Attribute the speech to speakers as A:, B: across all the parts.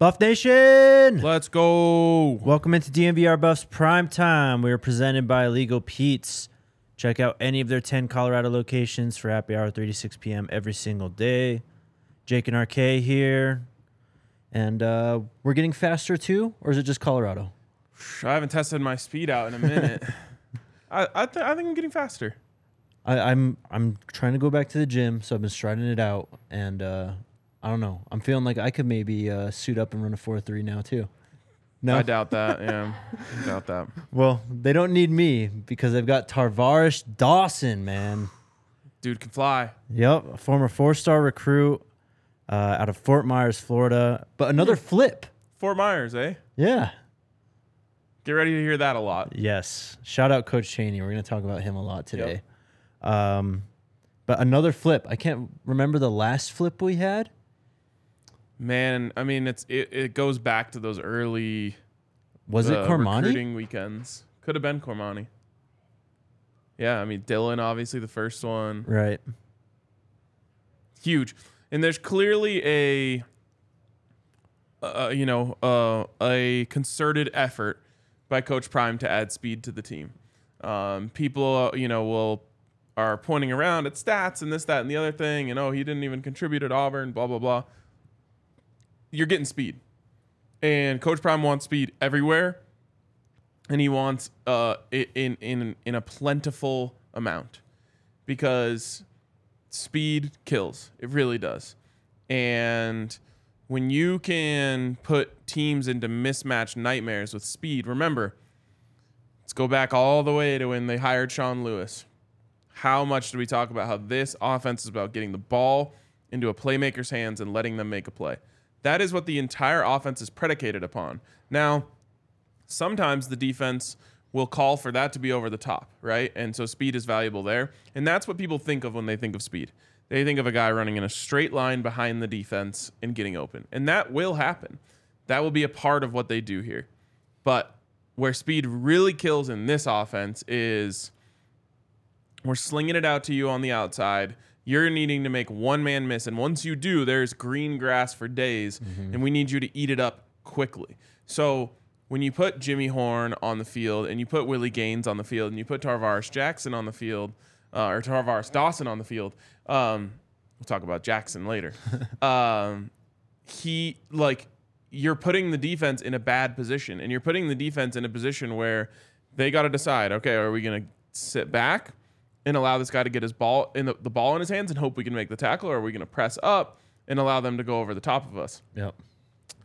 A: Buff Nation!
B: Let's go.
A: Welcome into DNVR Buffs Prime Time. We are presented by Legal Pete's. Check out any of their 10 Colorado locations for happy hour 3 to 6 p.m. every single day. Jake and RK here. And uh, we're getting faster too, or is it just Colorado?
B: I haven't tested my speed out in a minute. I I, th- I think I'm getting faster.
A: I, I'm I'm trying to go back to the gym, so I've been striding it out, and uh, I don't know. I'm feeling like I could maybe uh, suit up and run a four three now too. No,
B: I doubt that. Yeah, I doubt that.
A: Well, they don't need me because they've got Tar'Varish Dawson, man.
B: Dude can fly.
A: Yep, a former four star recruit uh, out of Fort Myers, Florida. But another flip.
B: Fort Myers, eh?
A: Yeah.
B: Get ready to hear that a lot.
A: Yes. Shout out Coach Cheney. We're going to talk about him a lot today. Um, but another flip. I can't remember the last flip we had.
B: Man, I mean, it's it, it goes back to those early
A: Was it
B: uh,
A: Cormani?
B: recruiting weekends. Could have been Cormani. Yeah, I mean Dylan, obviously the first one,
A: Right.
B: huge, and there's clearly a, uh, you know, uh, a concerted effort by Coach Prime to add speed to the team. Um, people, uh, you know, will are pointing around at stats and this, that, and the other thing, and oh, he didn't even contribute at Auburn, blah blah blah. You're getting speed, and Coach Prime wants speed everywhere, and he wants uh in in in a plentiful amount, because speed kills. It really does, and when you can put teams into mismatched nightmares with speed, remember. Let's go back all the way to when they hired Sean Lewis. How much do we talk about how this offense is about getting the ball into a playmaker's hands and letting them make a play? That is what the entire offense is predicated upon. Now, sometimes the defense will call for that to be over the top, right? And so speed is valuable there. And that's what people think of when they think of speed. They think of a guy running in a straight line behind the defense and getting open. And that will happen. That will be a part of what they do here. But where speed really kills in this offense is we're slinging it out to you on the outside. You're needing to make one man miss. And once you do, there's green grass for days, and we need you to eat it up quickly. So when you put Jimmy Horn on the field and you put Willie Gaines on the field and you put Tarvaris Jackson on the field, uh, or Tarvaris Dawson on the field, um, we'll talk about Jackson later. um, he, like, you're putting the defense in a bad position, and you're putting the defense in a position where they got to decide okay, are we going to sit back and allow this guy to get his ball in the, the ball in his hands and hope we can make the tackle, or are we going to press up and allow them to go over the top of us?
A: Yep.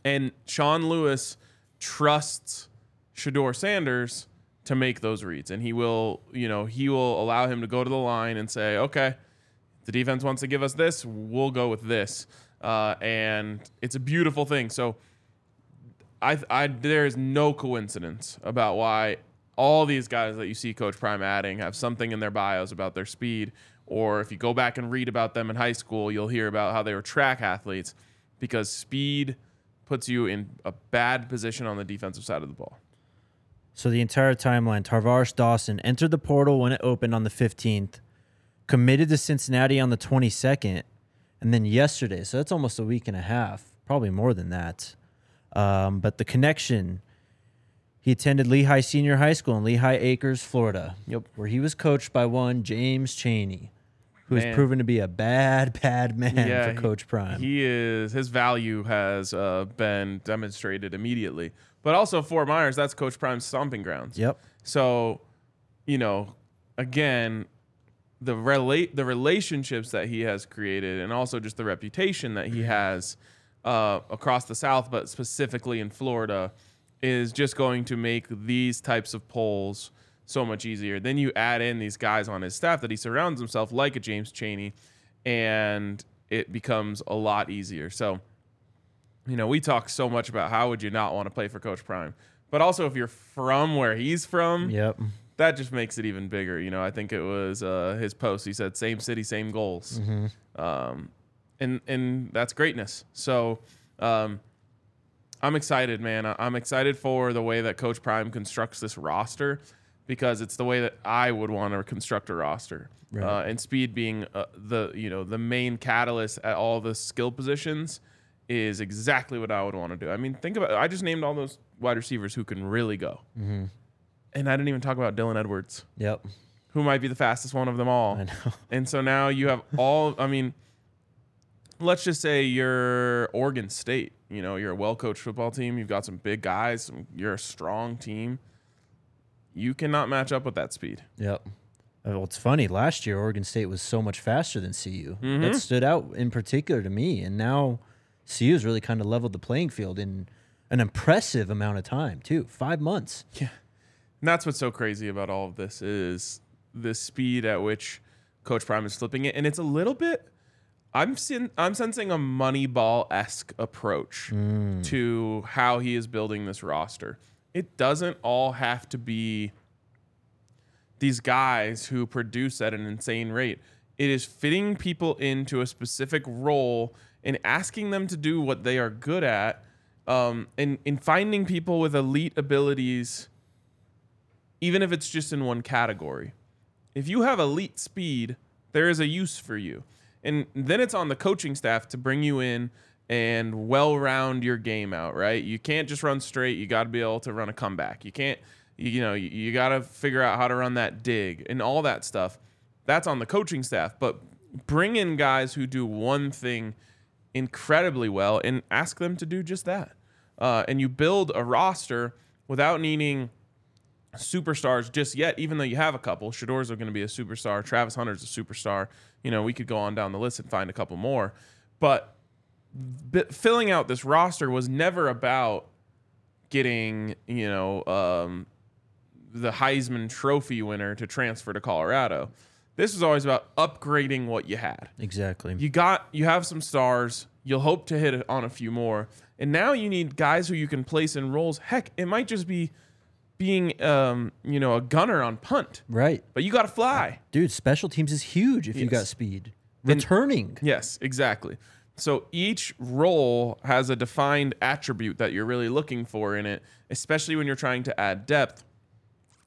B: And Sean Lewis trusts Shedeur Sanders to make those reads, and he will, you know, he will allow him to go to the line and say, okay, the defense wants to give us this, we'll go with this, uh, and it's a beautiful thing. So, I, I, there is no coincidence about why all these guys that you see Coach Prime adding have something in their bios about their speed, or if you go back and read about them in high school, you'll hear about how they were track athletes, because speed puts you in a bad position on the defensive side of the ball.
A: So the entire timeline, Tarvaris Dawson entered the portal when it opened on the 15th, committed to Cincinnati on the 22nd, and then yesterday. So that's almost a week and a half, probably more than that. Um, but the connection, he attended Lehigh Senior High School in Lehigh Acres, Florida. Yep, where he was coached by one James Cheney. who
B: Man.
A: proven to be a bad, bad man
B: Yeah,
A: for
B: he-
A: Coach Prime.
B: He is his value has uh, been demonstrated immediately, but also Fort Myers. That's Coach Prime's stomping grounds.
A: yep.
B: So, you know, again, the relate the relationships that he has created, and also just the reputation that he has uh, across the South, but specifically in Florida, is just going to make these types of polls so much easier. Then you add in these guys on his staff that he surrounds himself like a James Cheney, and it becomes a lot easier. So, you know, we talk so much about how would you not want to play for Coach Prime, but also if you're from where he's from,
A: Yep.
B: that just makes it even bigger. You know, I think it was uh, his post. He said, "Same city, same goals," um, and and that's greatness. So, um, I'm excited, man. I'm excited for the way that Coach Prime constructs this roster because it's the way that I would want to construct a roster. Uh, and speed being uh, the you know the main catalyst at all the skill positions is exactly what I would want to do. I mean, think about. I just named all those wide receivers who can really go, and I didn't even talk about Dylan Edwards
A: Yep.
B: who might be the fastest one of them all.
A: I know.
B: And so now you have all, I mean, let's just say you're Oregon State. You know, you're a well coached football team. You've got some big guys. some- You're a strong team. You cannot match up with that speed.
A: Yep. Uh, Well, it's funny. Last year, Oregon State was so much faster than CU.
B: Mm-hmm.
A: That stood out in particular to me. And now CU's really kind of leveled the playing field in an impressive amount of time, too. Five months.
B: Yeah. And that's what's so crazy about all of this is the speed at which Coach Prime is flipping it. And it's a little bit I'm sen- I'm sensing a Moneyball esque approach to how he is building this roster. It doesn't all have to be these guys who produce at an insane rate. It is fitting people into a specific role and asking them to do what they are good at, um, and, and finding people with elite abilities, even if it's just in one category. If you have elite speed, there is a use for you. And then it's on the coaching staff to bring you in and well round your game out, right? You can't just run straight. You got to be able to run a comeback. You can't, you, you know, you, you got to figure out how to run that dig and all that stuff. That's on the coaching staff. But bring in guys who do one thing incredibly well and ask them to do just that. Uh, and you build a roster without needing superstars just yet, even though you have a couple. Shedeur's are going to be a superstar. Travis Hunter's a superstar. You know, we could go on down the list and find a couple more. But b- filling out this roster was never about getting, you know, um, the Heisman Trophy winner to transfer to Colorado. This was always about upgrading what you had
A: Exactly.
B: you got you have some stars you'll hope to hit on a few more and now you need guys who you can place in roles heck it might just be being um, you know a gunner on punt
A: right.
B: but you got to fly
A: Dude, special teams is huge if you got speed. Returning.
B: yes exactly so each role has a defined attribute that you're really looking for in it especially when you're trying to add depth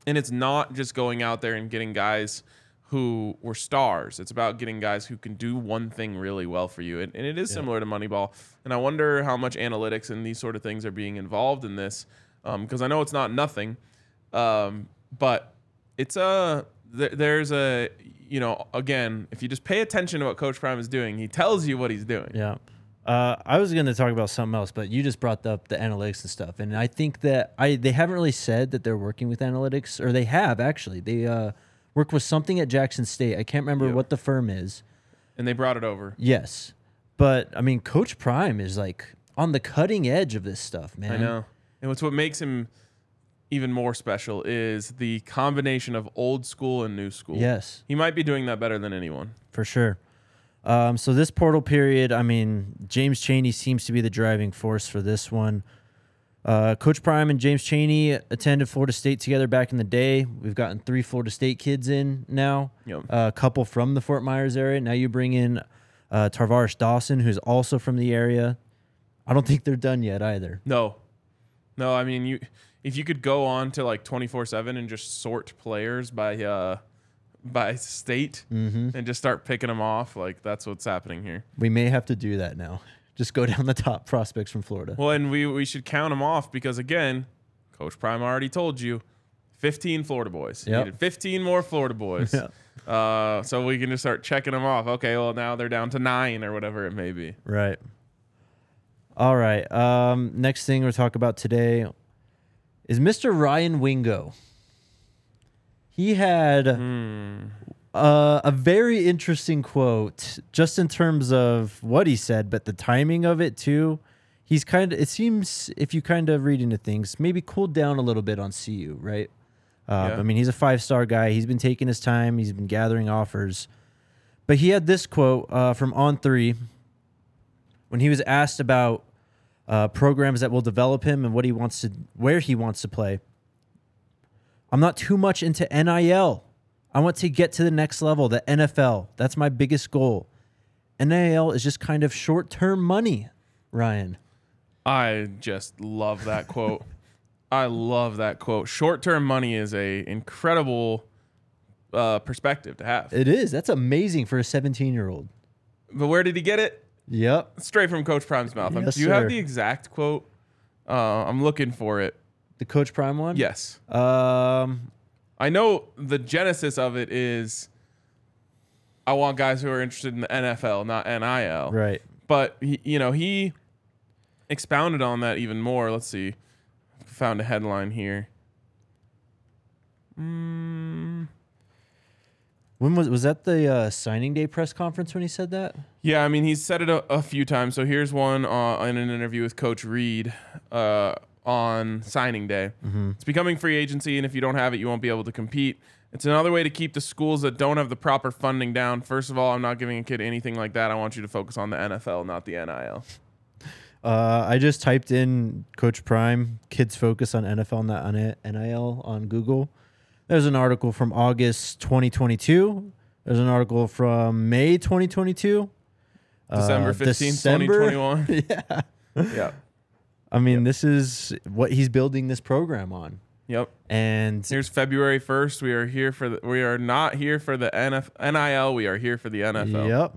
B: and it's not just going out there and getting guys who were stars. It's about getting guys who can do one thing really well for you. And, and it is similar to Moneyball. And I wonder how much analytics and these sort of things are being involved in this because I know it's not nothing. Um, but it's a, there, there's a, you know, again, if you just pay attention to what Coach Prime is doing, he tells you what he's doing.
A: Yeah. Uh, I was going to talk about something else, but you just brought up the analytics and stuff, and I think that I they haven't really said that they're working with analytics, or they have actually. They uh, work with something at Jackson State. I can't remember
B: Yeah.
A: what the firm is.
B: And they brought it over.
A: Yes, but I mean, Coach Prime is like on the cutting edge of this stuff, man.
B: I know. And what's what makes him even more special is the combination of old school and new school.
A: Yes,
B: He might be doing that better than anyone.
A: for sure. Um, so this portal period, I mean, James Cheney seems to be the driving force for this one. Uh, Coach Prime and James Cheney attended Florida State together back in the day. We've gotten three Florida State kids in now.
B: Yep.
A: a couple from the Fort Myers area. Now you bring in uh, Tarvaris Dawson, who's also from the area. I don't think they're done yet either.
B: No. No, I mean you if you could go on to like 24/7 and just sort players by uh by state
A: Mm-hmm.
B: and just start picking them off, like that's what's happening here.
A: We may have to do that now. Just go down the top prospects from Florida.
B: Well, and we we should count them off because again, Coach Prime already told you 15 Florida boys.
A: Yep.
B: Needed 15 more Florida boys.
A: Yeah.
B: Uh, so we can just start checking them off. Okay, well now they're down to nine or whatever it may be.
A: Right. All right. Um, next thing we'll talk about today is Mr. Ryan Wingo. He had uh, a very interesting quote, just in terms of what he said, but the timing of it too. He's kind of. It seems if you kind of read into things, maybe cooled down a little bit on CU, right? Uh,
B: Yeah.
A: I mean, he's a five star guy. He's been taking his time. He's been gathering offers. But he had this quote uh, from On Three when he was asked about uh, programs that will develop him and what he wants to, where he wants to play. I'm not too much into NIL. I want to get to the next level, the NFL. That's my biggest goal. NIL is just kind of short term money, Ryan.
B: I just love that quote. I love that quote. Short term money is a incredible uh, perspective to have.
A: It is. That's amazing for a 17 year old.
B: but where did he get it?
A: Yep.
B: Straight from Coach Prime's mouth.
A: Yes,
B: Do you have the exact quote? Uh, I'm looking for it.
A: The Coach Prime one?
B: Yes.
A: Um,
B: I know the genesis of it is I want guys who are interested in the NFL, not NIL.
A: right.
B: But he, you know, he expounded on that even more. Let's see. Found a headline here. Mm,
A: When was was that the uh, signing day press conference when he said that?
B: yeah, I mean, he's said it a, a few times. So here's one uh, in an interview with Coach Reed uh, on signing day. It's becoming free agency, and if you don't have it, you won't be able to compete. It's another way to keep the schools that don't have the proper funding down. First of all, I'm not giving a kid anything like that. I want you to focus on the NFL, not the NIL.
A: Uh, I just typed in Coach Prime, kids focus on NFL, not on NIL on Google. There's an article from August 2022. There's an article from May 2022.
B: December
A: Uh,
B: 15th,
A: December-
B: 2021.
A: yeah.
B: yeah.
A: I mean, this is what he's building this program on.
B: Yep.
A: And
B: Here's February 1st. We are here for the, we are not here for the NF, NIL. We are here for the NFL.
A: Yep.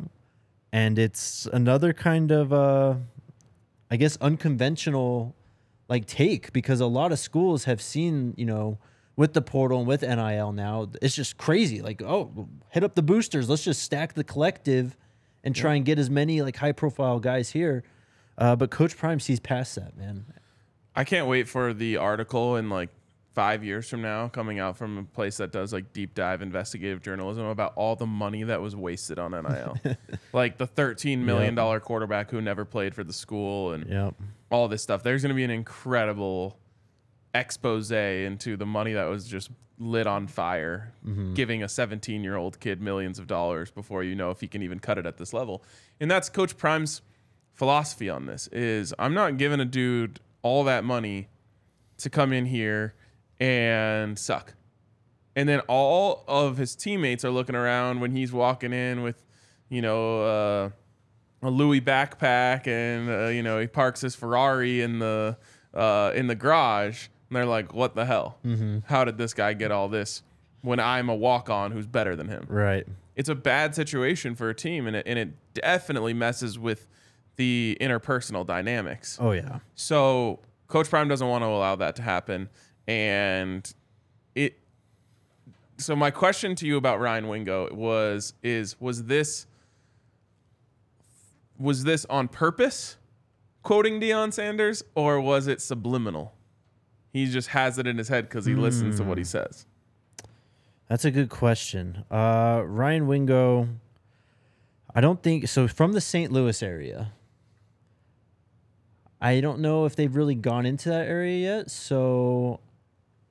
A: And it's another kind of uh I guess unconventional like take because a lot of schools have seen, you know, with the portal and with NIL now, it's just crazy. Like, oh, hit up the boosters. Let's just stack the collective and try and get as many like high profile guys here. Uh, but Coach Prime sees past that, man.
B: I can't wait for the article in like five years from now coming out from a place that does like deep dive investigative journalism about all the money that was wasted on NIL. like the $13 million quarterback who never played for the school and
A: Yep.
B: all this stuff. There's going to be an incredible expose into the money that was just lit on fire, giving a 17 year old kid millions of dollars before you know if he can even cut it at this level. And that's Coach Prime's philosophy on this is I'm not giving a dude all that money to come in here and suck. And then all of his teammates are looking around when he's walking in with, you know, uh, a Louis backpack and uh, you know he parks his Ferrari in the uh, in the garage and they're like, "What the hell? Mm-hmm. How did this guy get all this when I'm a walk on who's better than him?"
A: Right.
B: It's a bad situation for a team and it, and it definitely messes with the interpersonal dynamics.
A: Oh yeah.
B: So Coach Prime doesn't want to allow that to happen, and it. So my question to you about Ryan Wingo was: is was this was this on purpose, quoting Deion Sanders, or was it subliminal? He just has it in his head because he listens to what he says.
A: That's a good question. Uh, Ryan Wingo, I don't think so. From the St. Louis area, I don't know if they've really gone into that area yet. So,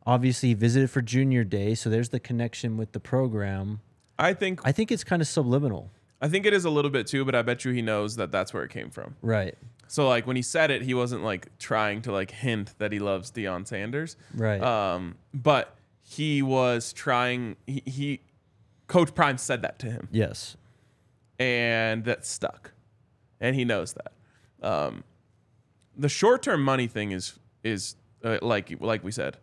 A: obviously, he visited for Junior Day. So there's the connection with the program.
B: I think
A: I think it's kind of subliminal.
B: I think it is a little bit too, but I bet you he knows that that's where it came from.
A: Right.
B: So like when he said it, he wasn't like trying to like hint that he loves Deion Sanders.
A: Right.
B: Um, but he was trying. He, he Coach Prime said that to him,
A: yes.
B: and that stuck, and he knows that. Um, the short term money thing is is uh, like like we said,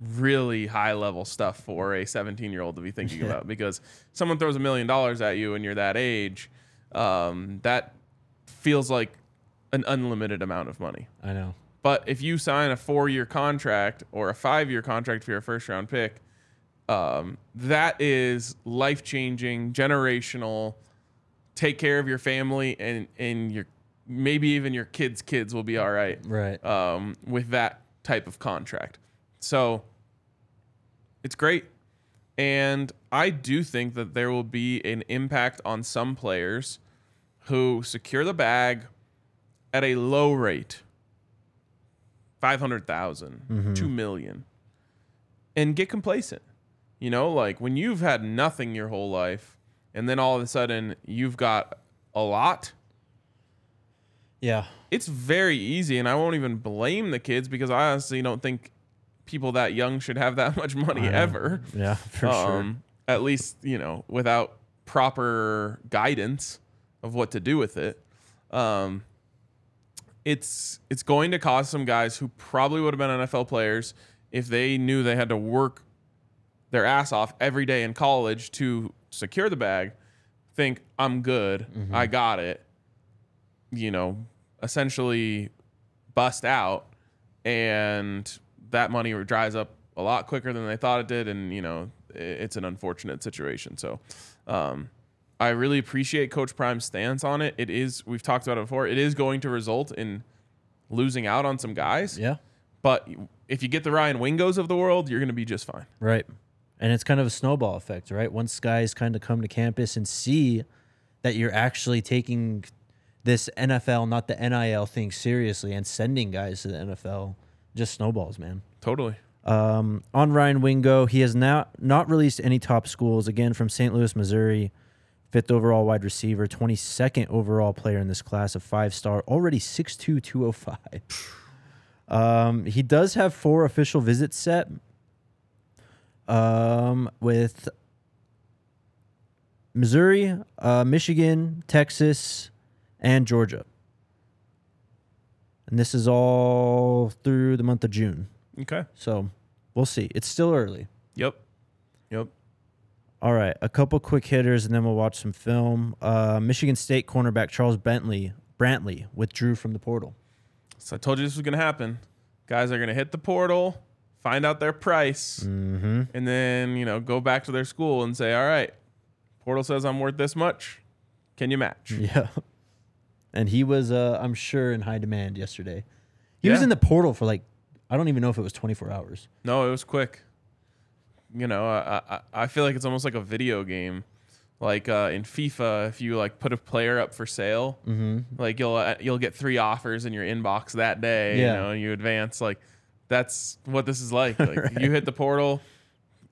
B: really high level stuff for a 17 year old to be thinking about because someone throws a million dollars at you and you're that age, um, that feels like an unlimited amount of money.
A: I know.
B: But if you sign a four year contract or a five year contract for your first round pick, um, that is life changing, generational. Take care of your family and and your maybe even your kids' kids will be all right
A: Right.
B: um, with that type of contract. So it's great. And I do think that there will be an impact on some players who secure the bag at a low rate 500,000, mm-hmm. 2 million, and get complacent. You know, like when you've had nothing your whole life and then all of a sudden you've got a lot
A: yeah.
B: it's very easy, and I won't even blame the kids because I honestly don't think people that young should have that much money ever.
A: Yeah, for sure.
B: Um, At least you know without proper guidance of what to do with it. Um, it's it's going to cause some guys who probably would have been NFL players if they knew they had to work their ass off every day in college to secure the bag. Think I'm good,
A: Mm-hmm.
B: I got it. You know, essentially bust out, and that money dries up a lot quicker than they thought it did, and you know it's an unfortunate situation. So, um, I really appreciate Coach Prime's stance on it. It is we've talked about it before. It is going to result in losing out on some guys,
A: Yeah.
B: but if you get the Ryan Wingos of the world, you're going to be just fine.
A: Right. And it's kind of a snowball effect, right? Once guys kind of come to campus and see that you're actually taking this NFL, not the NIL thing seriously and sending guys to the NFL, just snowballs, man.
B: Totally.
A: Um, on Ryan Wingo, he has now not released any top schools. Again, from St. Louis, Missouri, fifth overall wide receiver, 22nd overall player in this class, a five star, already 6'2, 205. Um, he does have four official visits set um, with Missouri, uh, Michigan, Texas, and Georgia. And this is all through the month of June.
B: Okay.
A: So we'll see. It's still early.
B: Yep. Yep.
A: All right, a couple quick hitters, and then we'll watch some film. Uh, Michigan State cornerback Charles Bentley Brantley withdrew from the portal.
B: So I told you this was going to happen. Guys are going to hit the portal, find out their price,
A: Mm-hmm.
B: and then, you know, go back to their school and say, all right, portal says I'm worth this much. Can you match?
A: Yeah, and he was, uh, I'm sure, in high demand yesterday. He was
B: Yeah.
A: in the portal for like, I don't even know if it was 24 hours.
B: No, it was quick. You know, I, I, I feel like it's almost like a video game. Like uh, in FIFA, if you like put a player up for sale,
A: Mm-hmm.
B: like you'll uh, you'll get three offers in your inbox that day.
A: Yeah.
B: You know, and you advance. Like that's what this is like. Like you hit the portal,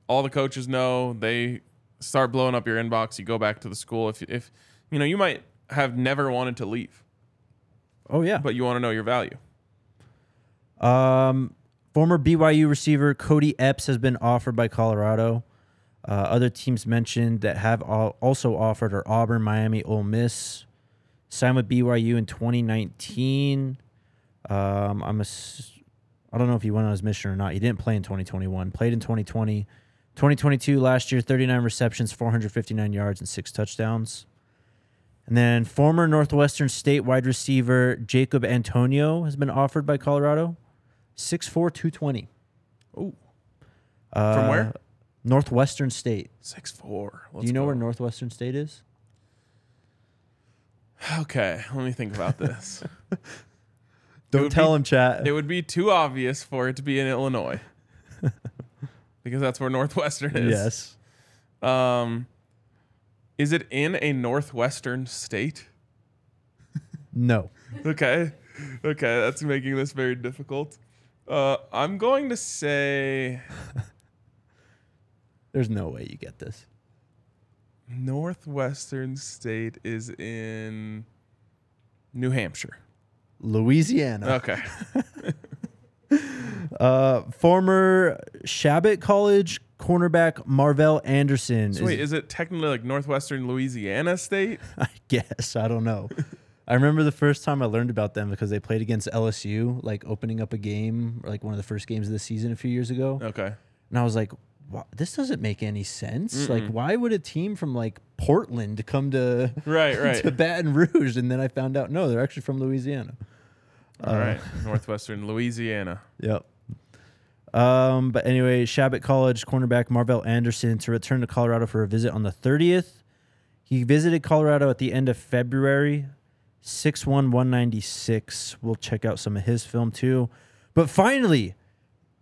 B: all the coaches know. They start blowing up your inbox. You go back to the school. If if you know, you might have never wanted to leave,
A: Oh yeah.
B: but you want to know your value.
A: Um, former BYU receiver Cody Epps has been offered by Colorado. Uh, other teams mentioned that have al- also offered are Auburn, Miami, Ole Miss. Signed with BYU in 2019. Um, I'm a, s- I don't know if he went on his mission or not. He didn't play in 2021. Played in 2020. 2022 last year, 39 receptions, 459 yards, and six touchdowns. And then former Northwestern State wide receiver Jacob Antonio has been offered by Colorado. 6'4", 220.
B: Oh,
A: Uh,
B: From where?
A: Northwestern State.
B: six four.
A: Do you know where Northwestern State is?
B: Okay, let me think about this.
A: Don't tell
B: be-
A: him, chat.
B: it would be too obvious for it to be in Illinois because that's where Northwestern is.
A: yes.
B: Um, is it in a northwestern state?
A: No.
B: Okay, okay, that's making this very difficult. Uh, I'm going to say
A: There's no way you get this.
B: northwestern state is in New Hampshire.
A: Louisiana.
B: Okay,
A: Uh, former Chabot College cornerback Marvell Anderson.
B: so wait, is it technically like northwestern Louisiana state?
A: I guess. I don't know. I remember the first time I learned about them because they played against LSU, like opening up a game, like one of the first games of the season a few years ago.
B: Okay,
A: And I was like, this doesn't make any sense. Like, why would a team from like Portland come to
B: right, right.
A: to Baton Rouge? And then I found out, no, they're actually from Louisiana.
B: All uh, right, Northwestern Louisiana.
A: Yep. Um, but anyway, Chabot College cornerback Marvell Anderson to return to Colorado for a visit on the 30th. He visited Colorado at the end of February. 6'1, 196. We'll check out some of his film too. But finally,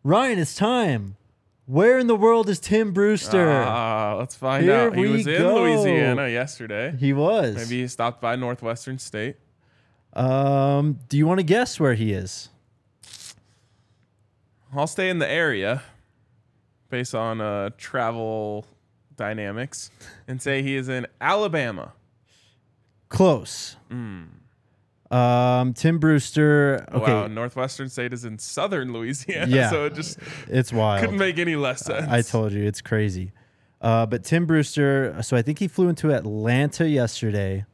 A: Ryan, it's time. Where in the world is Tim Brewster?
B: Ah, let's find
A: Here
B: out. He was in
A: go.
B: Louisiana yesterday.
A: he was.
B: Maybe he stopped by Northwestern State.
A: Um, do you want to guess where he is?
B: I'll stay in the area based on uh, travel dynamics and say he is in Alabama.
A: Close. Um, Tim Brewster. Okay,
B: Wow, Northwestern State is in southern Louisiana.
A: Yeah.
B: So it just
A: it's wild.
B: couldn't make any less sense.
A: I told you it's crazy. Uh, but Tim Brewster, so I think he flew into Atlanta yesterday,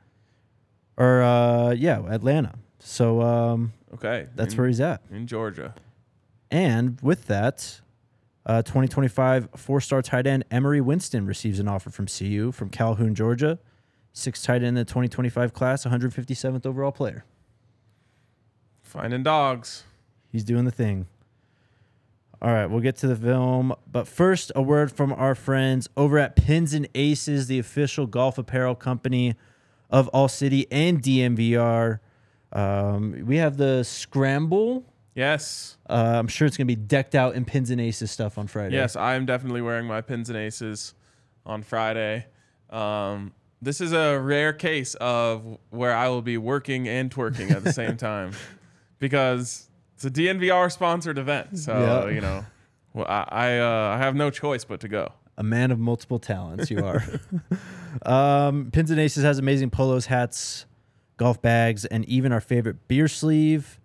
A: or uh, yeah, Atlanta. So um,
B: Okay.
A: that's
B: in,
A: where he's at.
B: in Georgia.
A: And with that, uh, 2025 four-star tight end Emery Winston receives an offer from CU from Calhoun, Georgia. Sixth tight end in the 2025 class, 157th overall player.
B: Finding dogs.
A: He's doing the thing. All right, we'll get to the film. But first, a word from our friends over at Pins and Aces, the official golf apparel company of All City and DNVR. Um, we have the Scramble.
B: Yes.
A: Uh, I'm sure it's going to be decked out in Pins and Aces stuff on Friday.
B: Yes, I am definitely wearing my pins and aces on Friday. Um, this is a rare case of where I will be working and twerking at the same time because it's a DNVR sponsored event. So,
A: Yeah.
B: you know, well, I, I, uh, I have no choice but to go.
A: A man of multiple talents, you are. um, Pins and Aces has amazing polos, hats, golf bags, and even our favorite beer sleeve.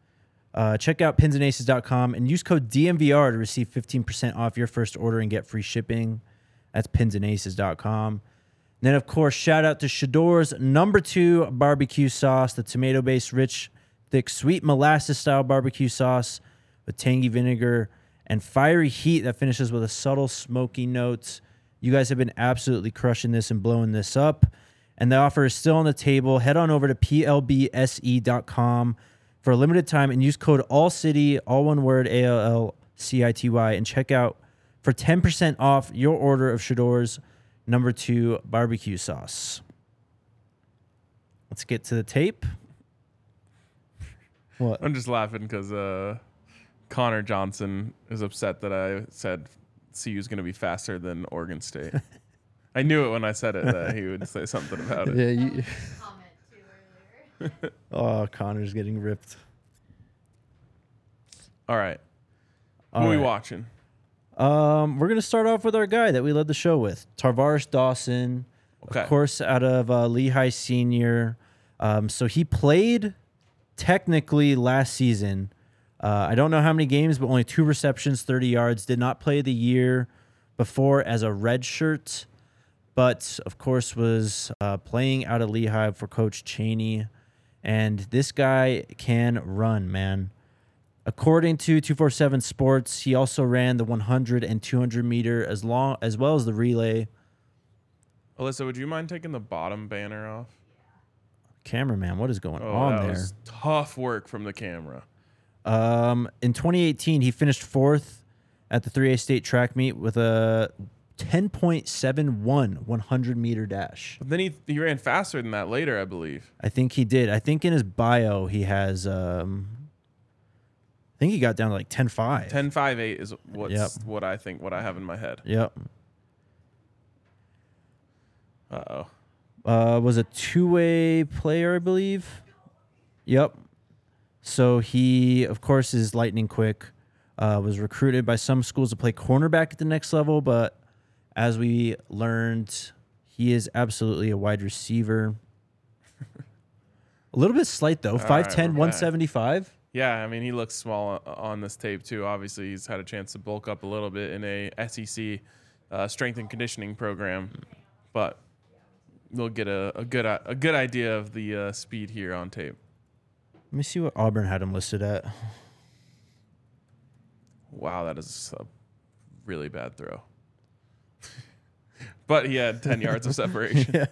A: Uh, check out pinsandaces.com and use code DNVR to receive 15% off your first order and get free shipping. That's pinsandaces.com. And then, of course, shout out to Shedeur's number two barbecue sauce, the tomato based, rich, thick, sweet molasses style barbecue sauce with tangy vinegar and fiery heat that finishes with a subtle smoky note. You guys have been absolutely crushing this and blowing this up. And the offer is still on the table. Head on over to plbse.com for a limited time and use code ALLCITY, all one word, A L L C I T Y, and check out for 10% off your order of Shedeur's number two barbecue sauce. Let's get to the tape. What?
B: I'm just laughing because uh, Connor Johnson is upset that I said CU is going to be faster than Oregon State. I knew it when I said it that he would say something about it.
A: Yeah, you,
C: comment too earlier.
A: oh, Connor's getting ripped.
B: All right. Who
A: All
B: are we watching?
A: Um, we're gonna start off with our guy that we led the show with, Tarvaris Dawson,
B: Okay.
A: of course, out of uh, Lehigh Senior. Um, so he played technically last season. Uh, I don't know how many games, but only two receptions, thirty yards. Did not play the year before as a red shirt, but of course was uh, playing out of Lehigh for Coach Cheney. And this guy can run, man. According to 247 Sports, he also ran the 100 and 200 meter as long as well as the relay.
B: Alyssa, would you mind taking the bottom banner off?
A: Cameraman, what is going
B: Oh,
A: on
B: that
A: there?
B: was tough work from the camera.
A: Um, in 2018, he finished fourth at the 3A state track meet with a 10.71 100 meter dash.
B: But then he he ran faster than that later, I believe.
A: I think he did. I think in his bio he has. Um, I think he got down to like 10.5.
B: 10.58 is what's
A: Yep.
B: what I think, what I have in my head.
A: Yep.
B: Uh oh.
A: uh, was a two-way player, I believe. Yep. So he, of course, is lightning quick. Uh, was recruited by some schools to play cornerback at the next level, but as we learned, he is absolutely a wide receiver. a little bit slight though, 5'10",
B: right,
A: 175.
B: Yeah, I mean he looks small on this tape too. Obviously, he's had a chance to bulk up a little bit in a SEC uh, strength and conditioning program, but we'll get a, a good a good idea of the uh, speed here on tape.
A: Let me see what Auburn had him listed at.
B: Wow, that is a really bad throw. But he had ten yards of separation.
A: yeah.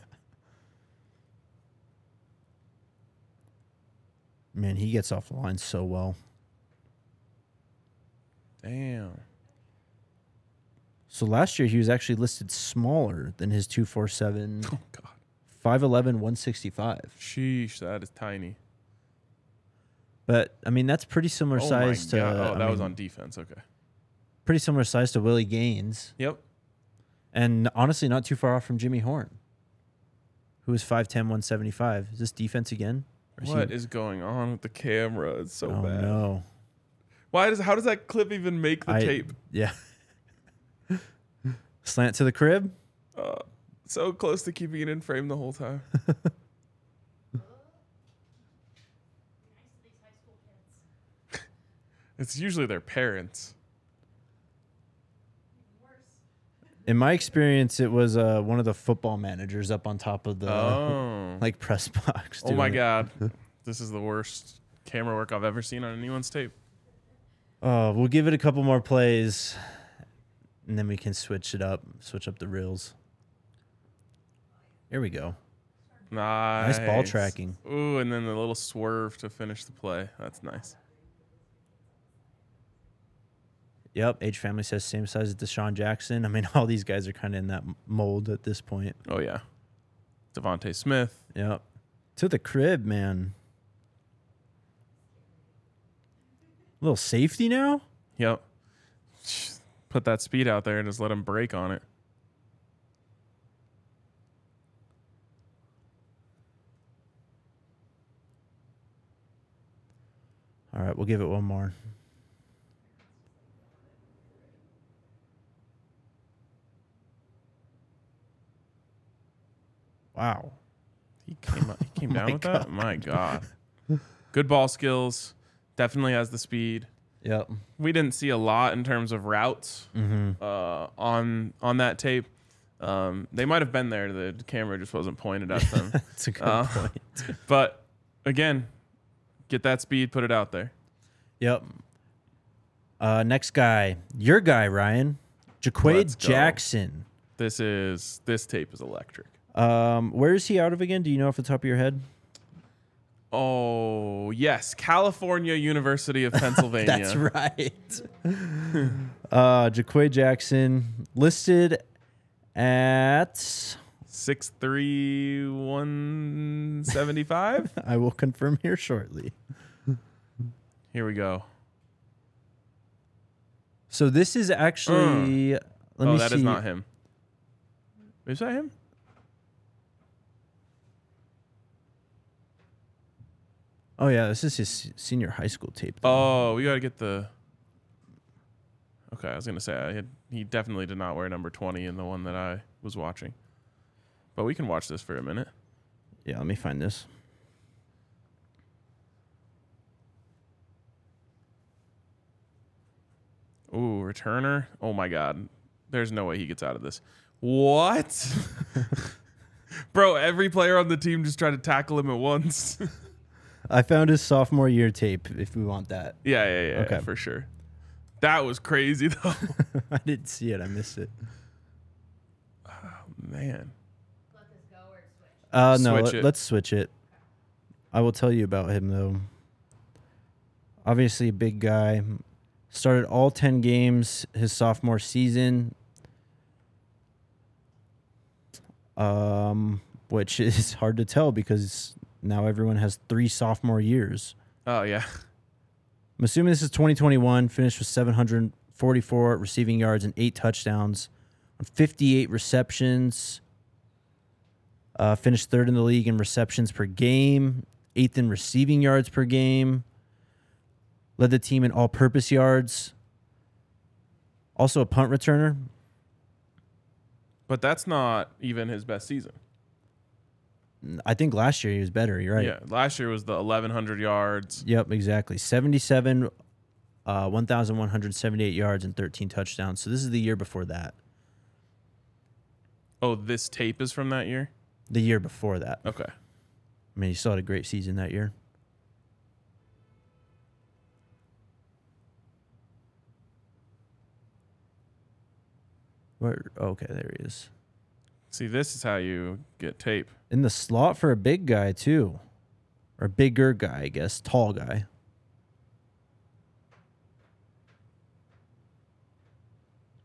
A: Man, he gets off the line so well.
B: Damn.
A: So last year he was actually listed smaller than his 247,
B: Oh God.
A: 5'11, 165.
B: Sheesh, that is tiny.
A: But I mean, that's pretty similar
B: oh
A: size to.
B: Oh,
A: I
B: that was on defense. Okay.
A: pretty similar size to Willie Gaines,
B: Yep.
A: And honestly, not too far off from Jimmy Horn, who was 5'10, 175. Is this defense again? Or is he-
B: What is going on with the camera? It's so
A: oh
B: bad.
A: no!
B: Why does how does that clip even make the
A: I-
B: tape?
A: Yeah. Slant to the crib.
B: Uh, so close to keeping it in frame the whole time. it's usually their parents.
A: In my experience, it was uh, one of the football managers up on top of the
B: oh.
A: like press box.
B: oh my
A: doing it.
B: god. this is the worst camera work I've ever seen on anyone's tape.
A: Oh, we'll give it a couple more plays, and then we can switch it up, switch up the reels. Here we go.
B: Nice.
A: ball tracking.
B: Ooh, and then the little swerve to finish the play. That's nice.
A: Yep, Age Family says same size as DeSean Jackson. I mean, all these guys are kind of in that mold at this point.
B: Oh yeah. DeVonta Smith.
A: Yep. To the crib, man. A little safety now?
B: Yep. Put that speed out there and just let him break on it.
A: All right, we'll give it one more. Wow.
B: He came up, he came
A: Oh
B: down
A: my
B: with that. My God. Good ball skills. Definitely has the speed.
A: Yep.
B: We didn't see a lot in terms of routes
A: Mm-hmm.
B: uh, on on that tape. Um, they might have been there. The camera just wasn't pointed at them.
A: That's a good
B: Uh,
A: point.
B: but again, get that speed, put it out there.
A: Yep. Uh, next guy, your guy, Ryan. Jaquade
B: Let's go.
A: Jackson.
B: This is this tape is electric.
A: Um, where is he out of again? Do you know off the top of your head?
B: Oh yes, California University of Pennsylvania.
A: That's right. uh, Jaquade Jackson listed at.
B: Six three one seventy five.
A: I will confirm here shortly.
B: Here we go.
A: So this is actually. Let
B: oh,
A: me
B: that
A: see.
B: is not him. Is that him?
A: Oh yeah, this is his senior high school tape.
B: Oh, we got to get the. Okay, I was gonna say I had, he definitely did not wear number twenty in the one that I was watching. But we can watch this for a minute.
A: Yeah, let me find this.
B: Ooh, returner. Oh my god. There's no way he gets out of this. What? Bro, every player on the team just tried to tackle him at once.
A: I found his sophomore year tape. If we want that,
B: yeah, yeah, yeah,
A: Okay.
B: for sure. That was crazy though.
A: I didn't see it. I missed it.
B: Oh man.
C: Let this go or switch.
A: Uh, no,
B: Switch
A: let, let's switch it. I will tell you about him though. Obviously, a big guy. Started all ten games his sophomore season. Um, which is hard to tell because now everyone has three sophomore years.
B: Oh yeah.
A: I'm assuming this is 2021. Finished with 744 receiving yards and eight touchdowns on 58 receptions. Uh, finished third in the league in receptions per game, eighth in receiving yards per game. Led the team in all purpose yards. Also a punt returner.
B: But that's not even his best season.
A: I think last year he was better. You're right.
B: Yeah. Last year was the 1100 yards.
A: Yep, exactly. 77, uh, 1,178 yards and 13 touchdowns. So this is the year before that.
B: Oh, this tape is from that year?
A: The year before that.
B: Okay.
A: I mean, he still had a great season that year. Where? Okay, there he is.
B: See, this is how you get tape.
A: In the slot for a big guy too. or a bigger guy, I guess, tall guy.